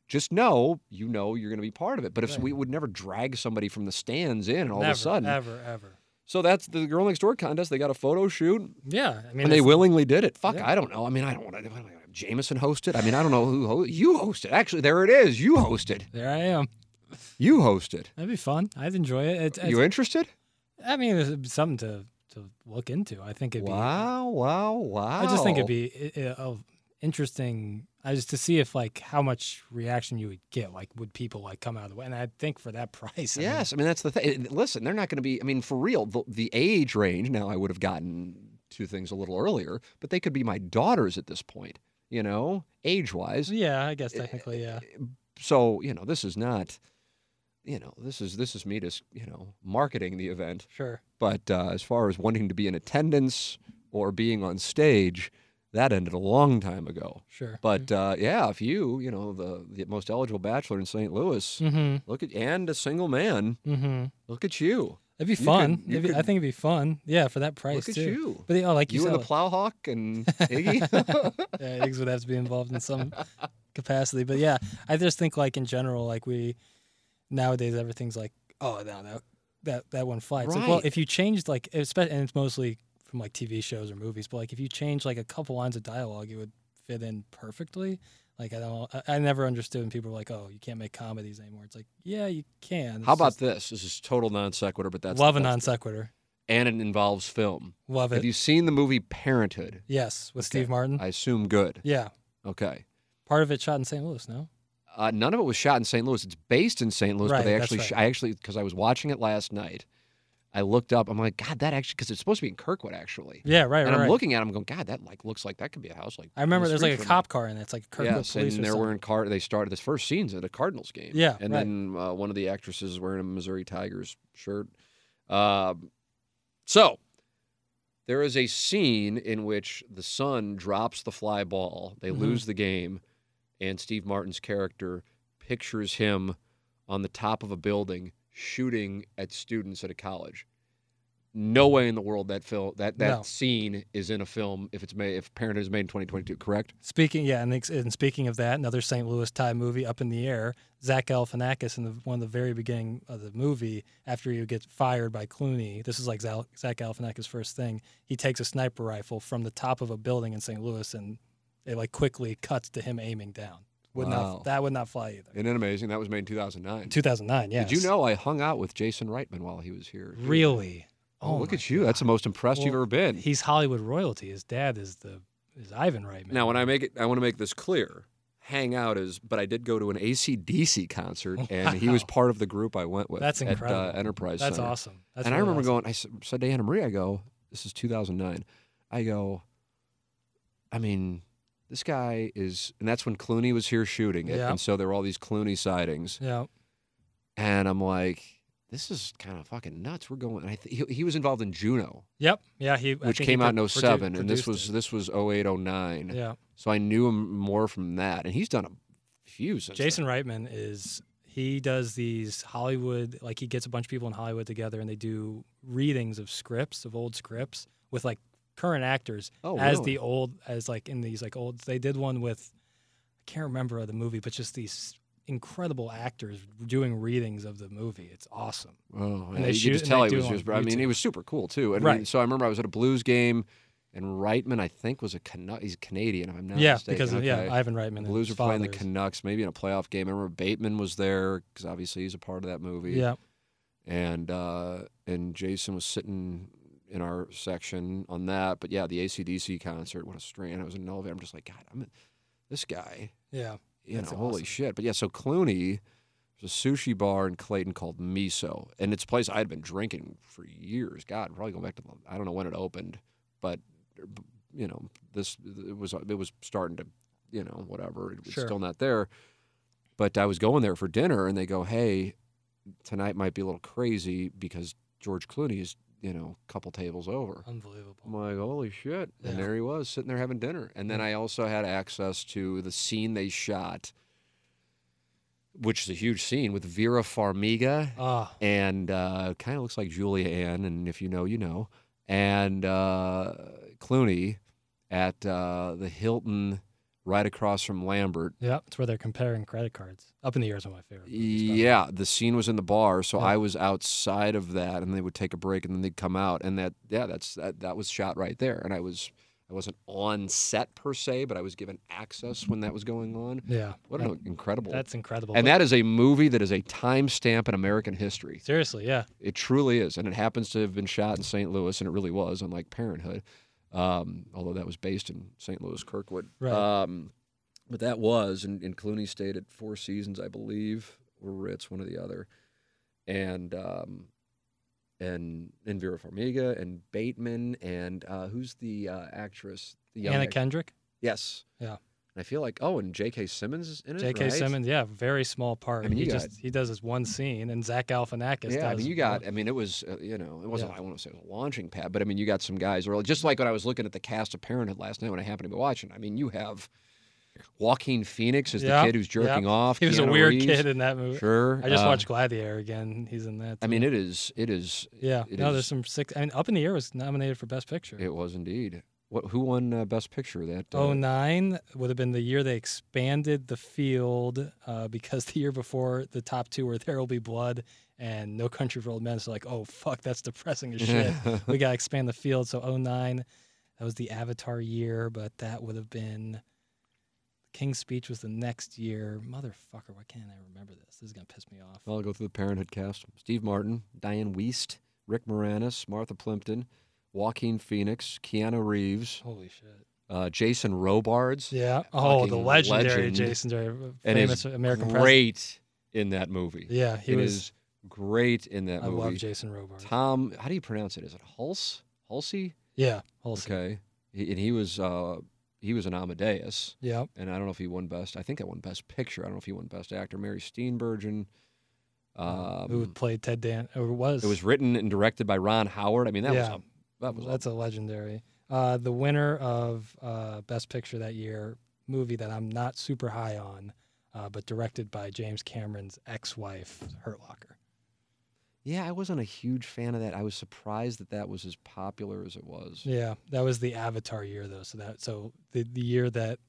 just know you know you're going to be part of it. But if Right. we would never drag somebody from the stands in, all Never, of a sudden, ever, ever. so that's the girl next door contest. They got a photo shoot, Yeah, I mean, and they willingly did it. Fuck, Yeah. I don't know. I mean, I don't want to. Jameson hosted. I mean, I don't know who ho- you hosted. Actually, there it is. You hosted. There I am. You hosted. That'd be fun. I'd enjoy it. It's, it's, You interested? I mean, it's something to to look into. I think it'd be. Wow! Wow! Wow! I just think it'd be i- i- of interesting. I just to see if like how much reaction you would get. Like, would people like come out of the way? And I think for that price, I mean, Yes, I mean that's the thing. Listen, they're not going to be. I mean, for real, the, the age range. Now, I would have gotten to things a little earlier, but they could be my daughters at this point. You know, age wise. yeah, I guess technically, yeah. So you know, this is not. You know, this is this is me just you know marketing the event. Sure. But uh, as far as wanting to be in attendance or being on stage, that ended a long time ago. Sure. But uh, yeah, if you, you know, the, the most eligible bachelor in St. Louis, Mm-hmm. look at and a single man, Mm-hmm. look at you. It'd be fun. could- It'd be- I think it'd be fun. Yeah, for that price Look at too. you. But oh, like you, You and the Plowhawk and Iggy. yeah, Iggs would have to be involved in some capacity. But yeah, I just think like in general, like we nowadays everything's like, oh no, that that that one flies. Like, well, if you changed like, especially, and it's mostly from like TV shows or movies, but like if you change like a couple lines of dialogue, it would fit in perfectly. Like I don't, I, I never understood when people were like, oh, you can't make comedies anymore. It's like, yeah, you can. It's How about just- this? This is total non sequitur, but that's love a non sequitur? and it involves film. Love it. Have you seen the movie Parenthood? yes, with Okay. Steve Martin. I assume good. yeah, Okay. part of it shot in St. Louis. No. Uh, none of it was shot in St. Louis. It's based in St. Louis, but they actually, right. sh- I actually, because I was watching it last night, I looked up. I'm like, God, that actually, because it's supposed to be in Kirkwood, actually. Yeah, right, and right. I'm right. looking at him, going, God, that like looks like that could be a house. Like I remember the there's like a cop car in it. It's like me. Kirkwood Yes, Police and they're wearing card. They started this first scene's at a Cardinals game. Yeah, and right. then uh, one of the actresses is wearing a Missouri Tigers shirt. Um, so there is a scene in which the son drops the fly ball. They Mhm. lose the game, and Steve Martin's character pictures him on the top of a building shooting at students at a college. No way in the world that film that that No. scene is in a film if it's made if Parenthood is made in 2022. Correct? Speaking, yeah, and, ex- and speaking of that, another St. Louis tie movie, Up in the Air. Zach Galifianakis in the one of the very beginning of the movie, after he gets fired by Clooney, this is like Zal- Zach Galifianakis' first thing. He takes a sniper rifle from the top of a building in St. Louis, and it like quickly cuts to him aiming down. Would Wow. not that would not fly either. Isn't it amazing? That was made in 2009. 2009, yeah. Did you know I hung out with Jason Reitman while he was here? Really? Oh, look my at you. That's the most impressed you've ever been. He's Hollywood royalty. His dad is the is Ivan Reitman. Now, when I make it, I want to make this clear. Hang out is, but I did go to an ACDC concert, and he was part of the group I went with. That's at, incredible. uh, Enterprise That's Center. awesome. That's and I remember awesome. going. I said to Anna Marie, I go, "This is 2009." I go, I mean, this guy is, and that's when Clooney was here shooting it, Yeah. and so there were all these Clooney sightings, Yeah. and I'm like, this is kind of fucking nuts. We're going. I th- he, he was involved in Juno, Yep. Yeah. He which think he came out in pro- produ- 07, and this was it. this was 08, 09. Yeah. So I knew him more from that, and he's done a few since. then. Jason Reitman is he does these Hollywood like he gets a bunch of people in Hollywood together and they do readings of scripts of old scripts with like current actors Oh, as really? the old as like in these like old they did one with I can't remember the movie but just these incredible actors doing readings of the movie it's awesome Oh, And yeah, they you shoot- could just and tell he was just. I mean, he YouTube. was super cool too. And I mean, so I remember I was at a Blues game, and Reitman, I think, was a Canu- he's Canadian. If I'm not yeah mistaken. because of, yeah okay. Ivan Reitman The Blues were playing the. Canucks, maybe in a playoff game. I remember Bateman was there because obviously he's a part of that movie. yeah and uh, and Jason was sitting in our section on that. But yeah, the ACDC concert, what a strain! I was in an elevator. I'm just like, God, I'm a, this guy. yeah You know, holy shit! But yeah, so Clooney. There's a sushi bar in Clayton called Miso, and it's a place I had been drinking for years. God, probably going back to the, I don't know when it opened, but you know, this it was it was starting to, you know, whatever. It was Sure. still not there. But I was going there for dinner, and they go, "Hey, tonight might be a little crazy because George Clooney is, you know, a couple tables over." unbelievable I'm like, holy shit. And there he was sitting there having dinner. And then Yeah. I also had access to the scene they shot, which is a huge scene with Vera Farmiga. ah And uh, kind of looks like Julia Ann. And if you know, you know. And uh, Clooney at uh, the Hilton right across from Lambert. yeah it's where they're comparing credit cards up in the air is one of my favorite movies, by the. Yeah, the scene was in the bar, so Yeah. I was outside of that, and they would take a break, and then they'd come out, and that yeah, that's that, that was shot right there, and I was I wasn't on set per se, but I was given access when that was going on. yeah What That- an incredible! that's incredible and But- that is a movie that is a timestamp in American history. seriously yeah It truly is, and it happens to have been shot in St. Louis, and it really was, unlike Parenthood, um, although that was based in St. Louis, Kirkwood. Right. Um, but that was, and, and Clooney stayed at Four Seasons, I believe, or Ritz, one or the other, and um, and and Vera Farmiga and Bateman and uh, who's the uh, actress? The Anna act- Kendrick Yes. Yeah. And I feel like oh, and J.K. Simmons is in it. J.K. right? Simmons, yeah, very small part. I mean, he you just he does this one scene, and Zach Galifianakis. Yeah, I mean, you got. I mean, it was. Uh, you know, it wasn't. Yeah. I want to say it was a launching pad, but I mean, you got some guys. Or just like when I was looking at the cast of Parenthood last night when I happened to be watching. I mean, you have Joaquin Phoenix is the kid who's jerking off. He was a weird Reeves. kid in that movie. Sure. I just uh, watched Gladiator again. He's in that. I mean, it is. It is. yeah. it no, is- there's some six. I mean, Up in the Air was nominated for Best Picture. It was indeed. What? Who won uh, Best Picture? That. Uh, Oh nine would have been the year they expanded the field uh, because the year before the top two were There Will Be Blood and No Country for Old Men. So like, oh fuck, that's depressing as shit. we got to expand the field. So 09, that was the Avatar year, but that would have been King's Speech was the next year. Motherfucker, why can't I remember this? This is gonna piss me off. I'll go through the Parenthood cast: Steve Martin, Dianne Wiest, Rick Moranis, Martha Plimpton, Joaquin Phoenix, Keanu Reeves, Holy shit. uh, Jason Robards. Yeah. Oh, the legendary legend. Jason and famous is American president. great in that movie. Yeah, he It was. is great in that I movie. I love Jason Robards. Tom, how do you pronounce it? Is it Hulse? Hulsey? Yeah, Halsey. Okay. He, and he was uh, he was an Amadeus, Yeah. and I don't know if he won best. I think I won best picture. I don't know if he won best actor. Mary Steenburgen. Um, who played Ted Dan? Or was it was written and directed by Ron Howard. I mean, that Yeah. was a, that was a- that's a legendary. Uh, the winner of uh, Best Picture that year, movie that I'm not super high on, uh, but directed by James Cameron's ex-wife, Hurt Locker. yeah. I wasn't a huge fan of that. I was surprised that that was as popular as it was. Yeah, that was the Avatar year though. So that so the the year that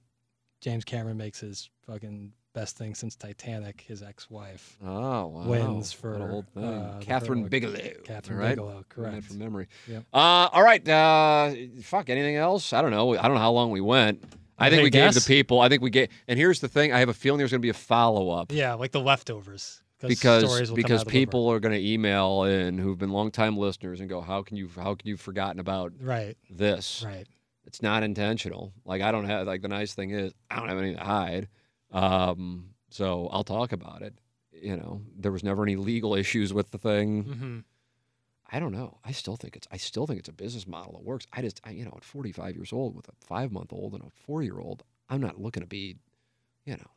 James Cameron makes his fucking best thing since Titanic, his ex-wife. Oh, wow. Wins for, whole thing. uh, Kathryn Bigelow. Kathryn right? Bigelow, correct. from memory. Yep. Uh, all right. Uh, fuck. Anything else? I don't know. I don't know how long we went. I think Hey, we gave the people. I think we gave. And here's the thing. I have a feeling there's going to be a follow up Yeah, like the leftovers. because stories will come because out of the woodwork. people are going to email in who've been longtime listeners and go, how can you how can you forgotten about Right, this? right. It's not intentional. Like I don't have like the nice thing is I don't have anything to hide. Um, so I'll talk about it. You know, there was never any legal issues with the thing. Mm-hmm. I don't know. I still think it's I still think it's a business model that works. I just I, you know at 45 years old with a five month old and a four year old, I'm not looking to be, you know,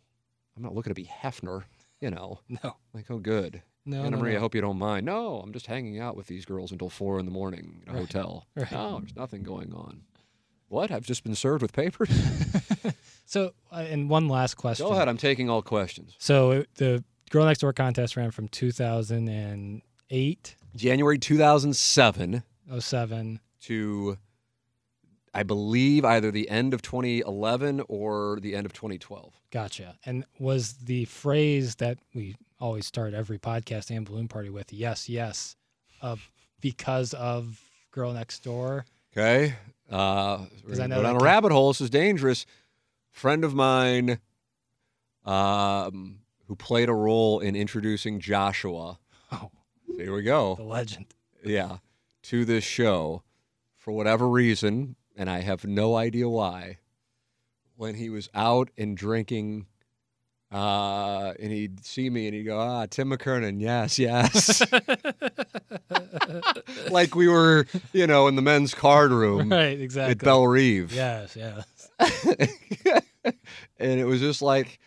I'm not looking to be Hefner. You know, No. like oh good. No, Anna no, Marie, I hope you don't mind. No, I'm just hanging out with these girls until four in the morning in a Right, hotel. right. No, there's nothing going on. What? I've just been served with papers? So, uh, and one last question. Go ahead. I'm taking all questions. So it- the Girl Next Door contest ran from 2008, January 2007 07. to, I believe, either the end of 2011 or the end of 2012. Gotcha. And was the phrase that we always start every podcast and balloon party with, yes, yes, uh, because of Girl Next Door? Okay. Uh, I gonna know go down a rabbit hole. This is dangerous. Friend of mine um, who played a role in introducing Joshua. Oh, Here we go. the legend. yeah, to this show for whatever reason, and I have no idea why. When he was out and drinking, uh, and he'd see me and he'd go, "Ah, Tim McKernan, yes, yes," like we were, you know, in the men's card room right, exactly. at Bellerive. Yes, yes. and it was just like,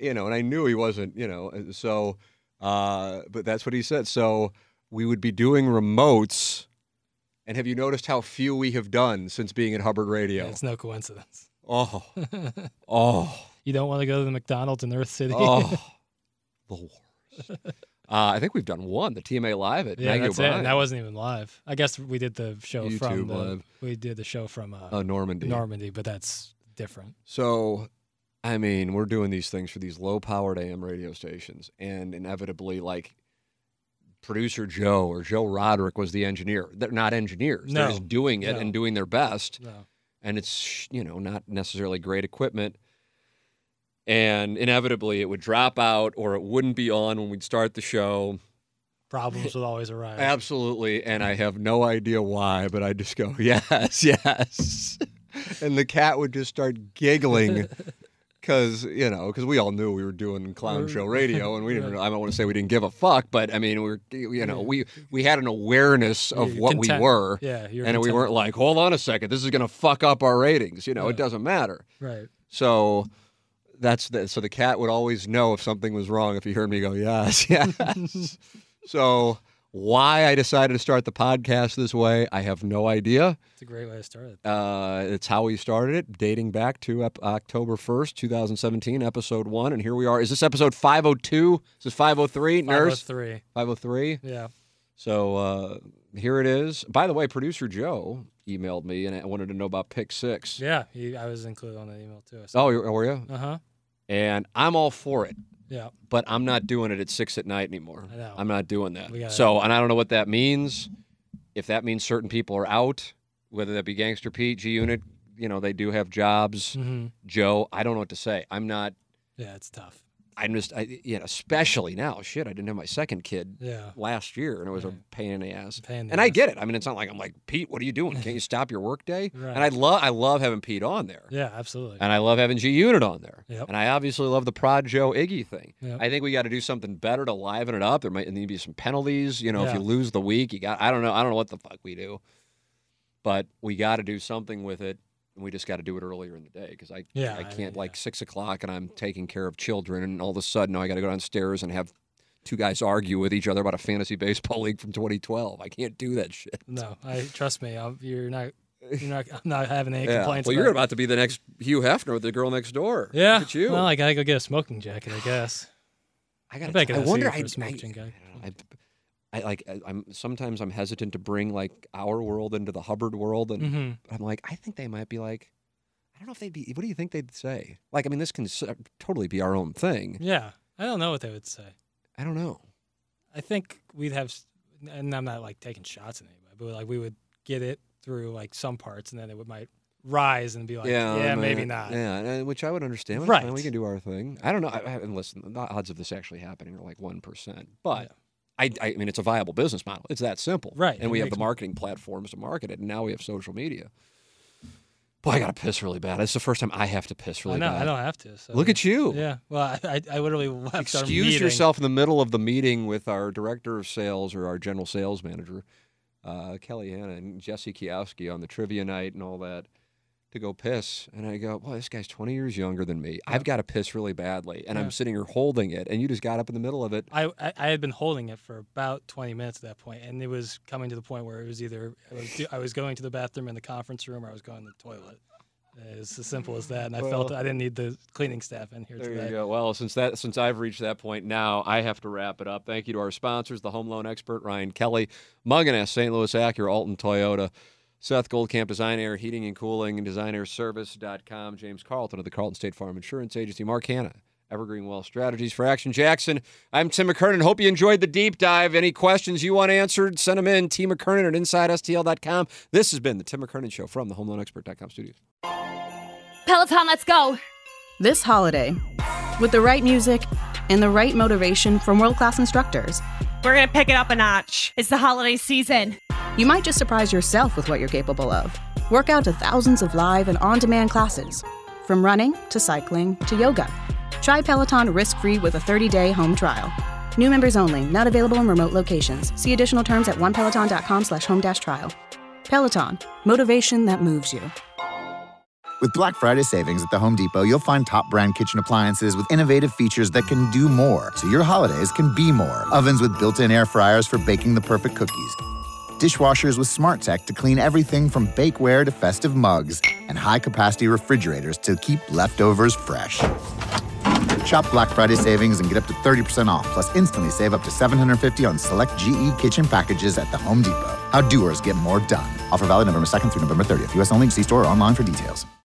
you know, and I knew he wasn't, you know, so, uh, but that's what he said. So we would be doing remotes. And have you noticed how few we have done since being at Hubbard Radio? It's no coincidence. Oh, oh, You don't want to go to the McDonald's in Earth City? oh, the worst. Uh, I think we've done one, the TMA live at yeah, Maggie that's it. O'Brien. And that wasn't even live. I guess we did the show YouTube from the, live. we did the show from uh, uh, Normandy. Normandy, but that's different. So, I mean, we're doing these things for these low powered AM radio stations, and inevitably, like, producer Joe or Joe Roderick was the engineer. They're not engineers. No. They're just doing it No. and doing their best. No. And it's, you know, not necessarily great equipment. And inevitably, it would drop out or it wouldn't be on when we'd start the show. Problems would always arise. Absolutely. And I have no idea why, but I just go, yes, yes. and the cat would just start giggling because, you know, because we all knew we were doing clown show radio and we didn't, I don't want to say we didn't give a fuck, but I mean, we are you know, we, we had an awareness of You're what content. we were. Yeah, And we weren't like, hold on a second, this is going to fuck up our ratings. You know, Yeah. it doesn't matter. right. So that's the so the cat would always know if something was wrong if he heard me go yes yes. so why I decided to start the podcast this way, I have no idea. It's a great way to start it. Uh, it's how we started it, dating back to ep- October first, two thousand seventeen, episode one, and here we are. Is this episode five hundred two? Is this five hundred three? Nurse three. five hundred three. Yeah. So uh, here it is. By the way, producer Joe emailed me and I wanted to know about Pick Six. Yeah. He, I was included on that email too. Oh, were you? Uh huh. And I'm all for it. Yeah. but I'm not doing it at six at night anymore. I know. I'm not doing that. So, and I don't know what that means. If that means certain people are out, whether that be Gangster Pete, G Unit, you know, they do have jobs. hmm Joe, I don't know what to say. I'm not. Yeah. It's tough. I'm just, I, you know, especially now. Shit, I didn't have my second kid Yeah. last year, and it was a pain in the ass. Pain in the and I get it. I mean, it's not like I'm like Pete. What are you doing? Can't you stop your work day? Right. And I love, I love having Pete on there. Yeah. Absolutely. And I love having G Unit on there. Yep. And I obviously love the Prod Joe Iggy thing. Yep. I think we got to do something better to liven it up. There might need to be some penalties. You know, if you lose the week, you got, I don't know. I don't know what the fuck we do. But we got to do something with it. And we just got to do it earlier in the day because I, Yeah, I I can't mean, like yeah. six o'clock and I'm taking care of children. And all of a sudden, I got to go downstairs and have two guys argue with each other about a fantasy baseball league from 2012. I can't do that shit. No, I trust me. I'm, you're not. You're not. I'm not having any Yeah. complaints. Well, you're about about to be the next Hugh Hefner with the girl next door. Yeah. Look at you. Well, I gotta go get a smoking jacket. I guess. I I got. bet I I could wonder. I, I, guy. I, I like. I'm sometimes I'm hesitant to bring like our world into the Hubbard world, and hmm I'm like, I think they might be like, I don't know if they'd be. What do you think they'd say? Like, I mean, this can s- totally be our own thing. Yeah. I don't know what they would say. I don't know. I think we'd have, and I'm not like taking shots at anybody, but like we would get it through like some parts, and then it would might rise and be like, yeah, I maybe mean, not. Yeah, which I would understand. Right. fine, we can do our thing. I don't know. I, I, and listen, the odds of this actually happening are like one percent, but. Yeah. I, I mean, it's a viable business model. It's that simple. Right, And it we have the marketing platforms to market it. And now we have social media. Boy, I got to piss really bad. It's the first time I have to piss really I know. bad. I don't have to. So Look at you. Yeah. Well, I, I, literally left Excuse yourself in the middle of the meeting with our director of sales or our general sales manager, uh, Kelly Hanna and Jesse Kiowski on the trivia night and all that to go piss, and I go, "Well, this guy's 20 years younger than me. I've got to piss really badly," and Yeah. I'm sitting here holding it, and you just got up in the middle of it. I, I I had been holding it for about 20 minutes at that point, and it was coming to the point where it was either I was, do- I was going to the bathroom in the conference room or I was going to the toilet. It's as simple as that, and I felt I didn't need the cleaning staff in here There today. you go. Well, since that since I've reached that point now, I have to wrap it up. Thank you to our sponsors, the home loan expert Ryan Kelly, Mungenast, St. Louis Acura, Alton Toyota, Seth Goldcamp, Design Air Heating and Cooling, and DesignairService.com, James Carlton of the Carlton State Farm Insurance Agency, Mark Hanna, Evergreen Wealth Strategies for Action Jackson. I'm Tim McKernan. Hope you enjoyed the deep dive. Any questions you want answered, send them in. Tim McKernan at InsideSTL.com. This has been the Tim McKernan Show from the HomeLoanExpert.com studios. Peloton, let's go. This holiday, with the right music and the right motivation from world class instructors, We're going to pick it up a notch. It's the holiday season. You might just surprise yourself with what you're capable of. Work out to thousands of live and on demand classes, from running to cycling to yoga. Try Peloton risk free with a 30 day home trial. New members only, not available in remote locations. See additional terms at onepeloton.com slash home dash trial. Peloton, motivation that moves you. With Black Friday savings at the Home Depot, you'll find top brand kitchen appliances with innovative features that can do more, so your holidays can be more. Ovens with built in air fryers for baking the perfect cookies, dishwashers with smart tech to clean everything from bakeware to festive mugs, and high capacity refrigerators to keep leftovers fresh. Shop Black Friday savings and get up to 30% off, plus instantly save up to 750 on select GE kitchen packages at the Home Depot. How doers get more done. Offer valid November 2nd through November 30th. U.S. only. See store or online for details.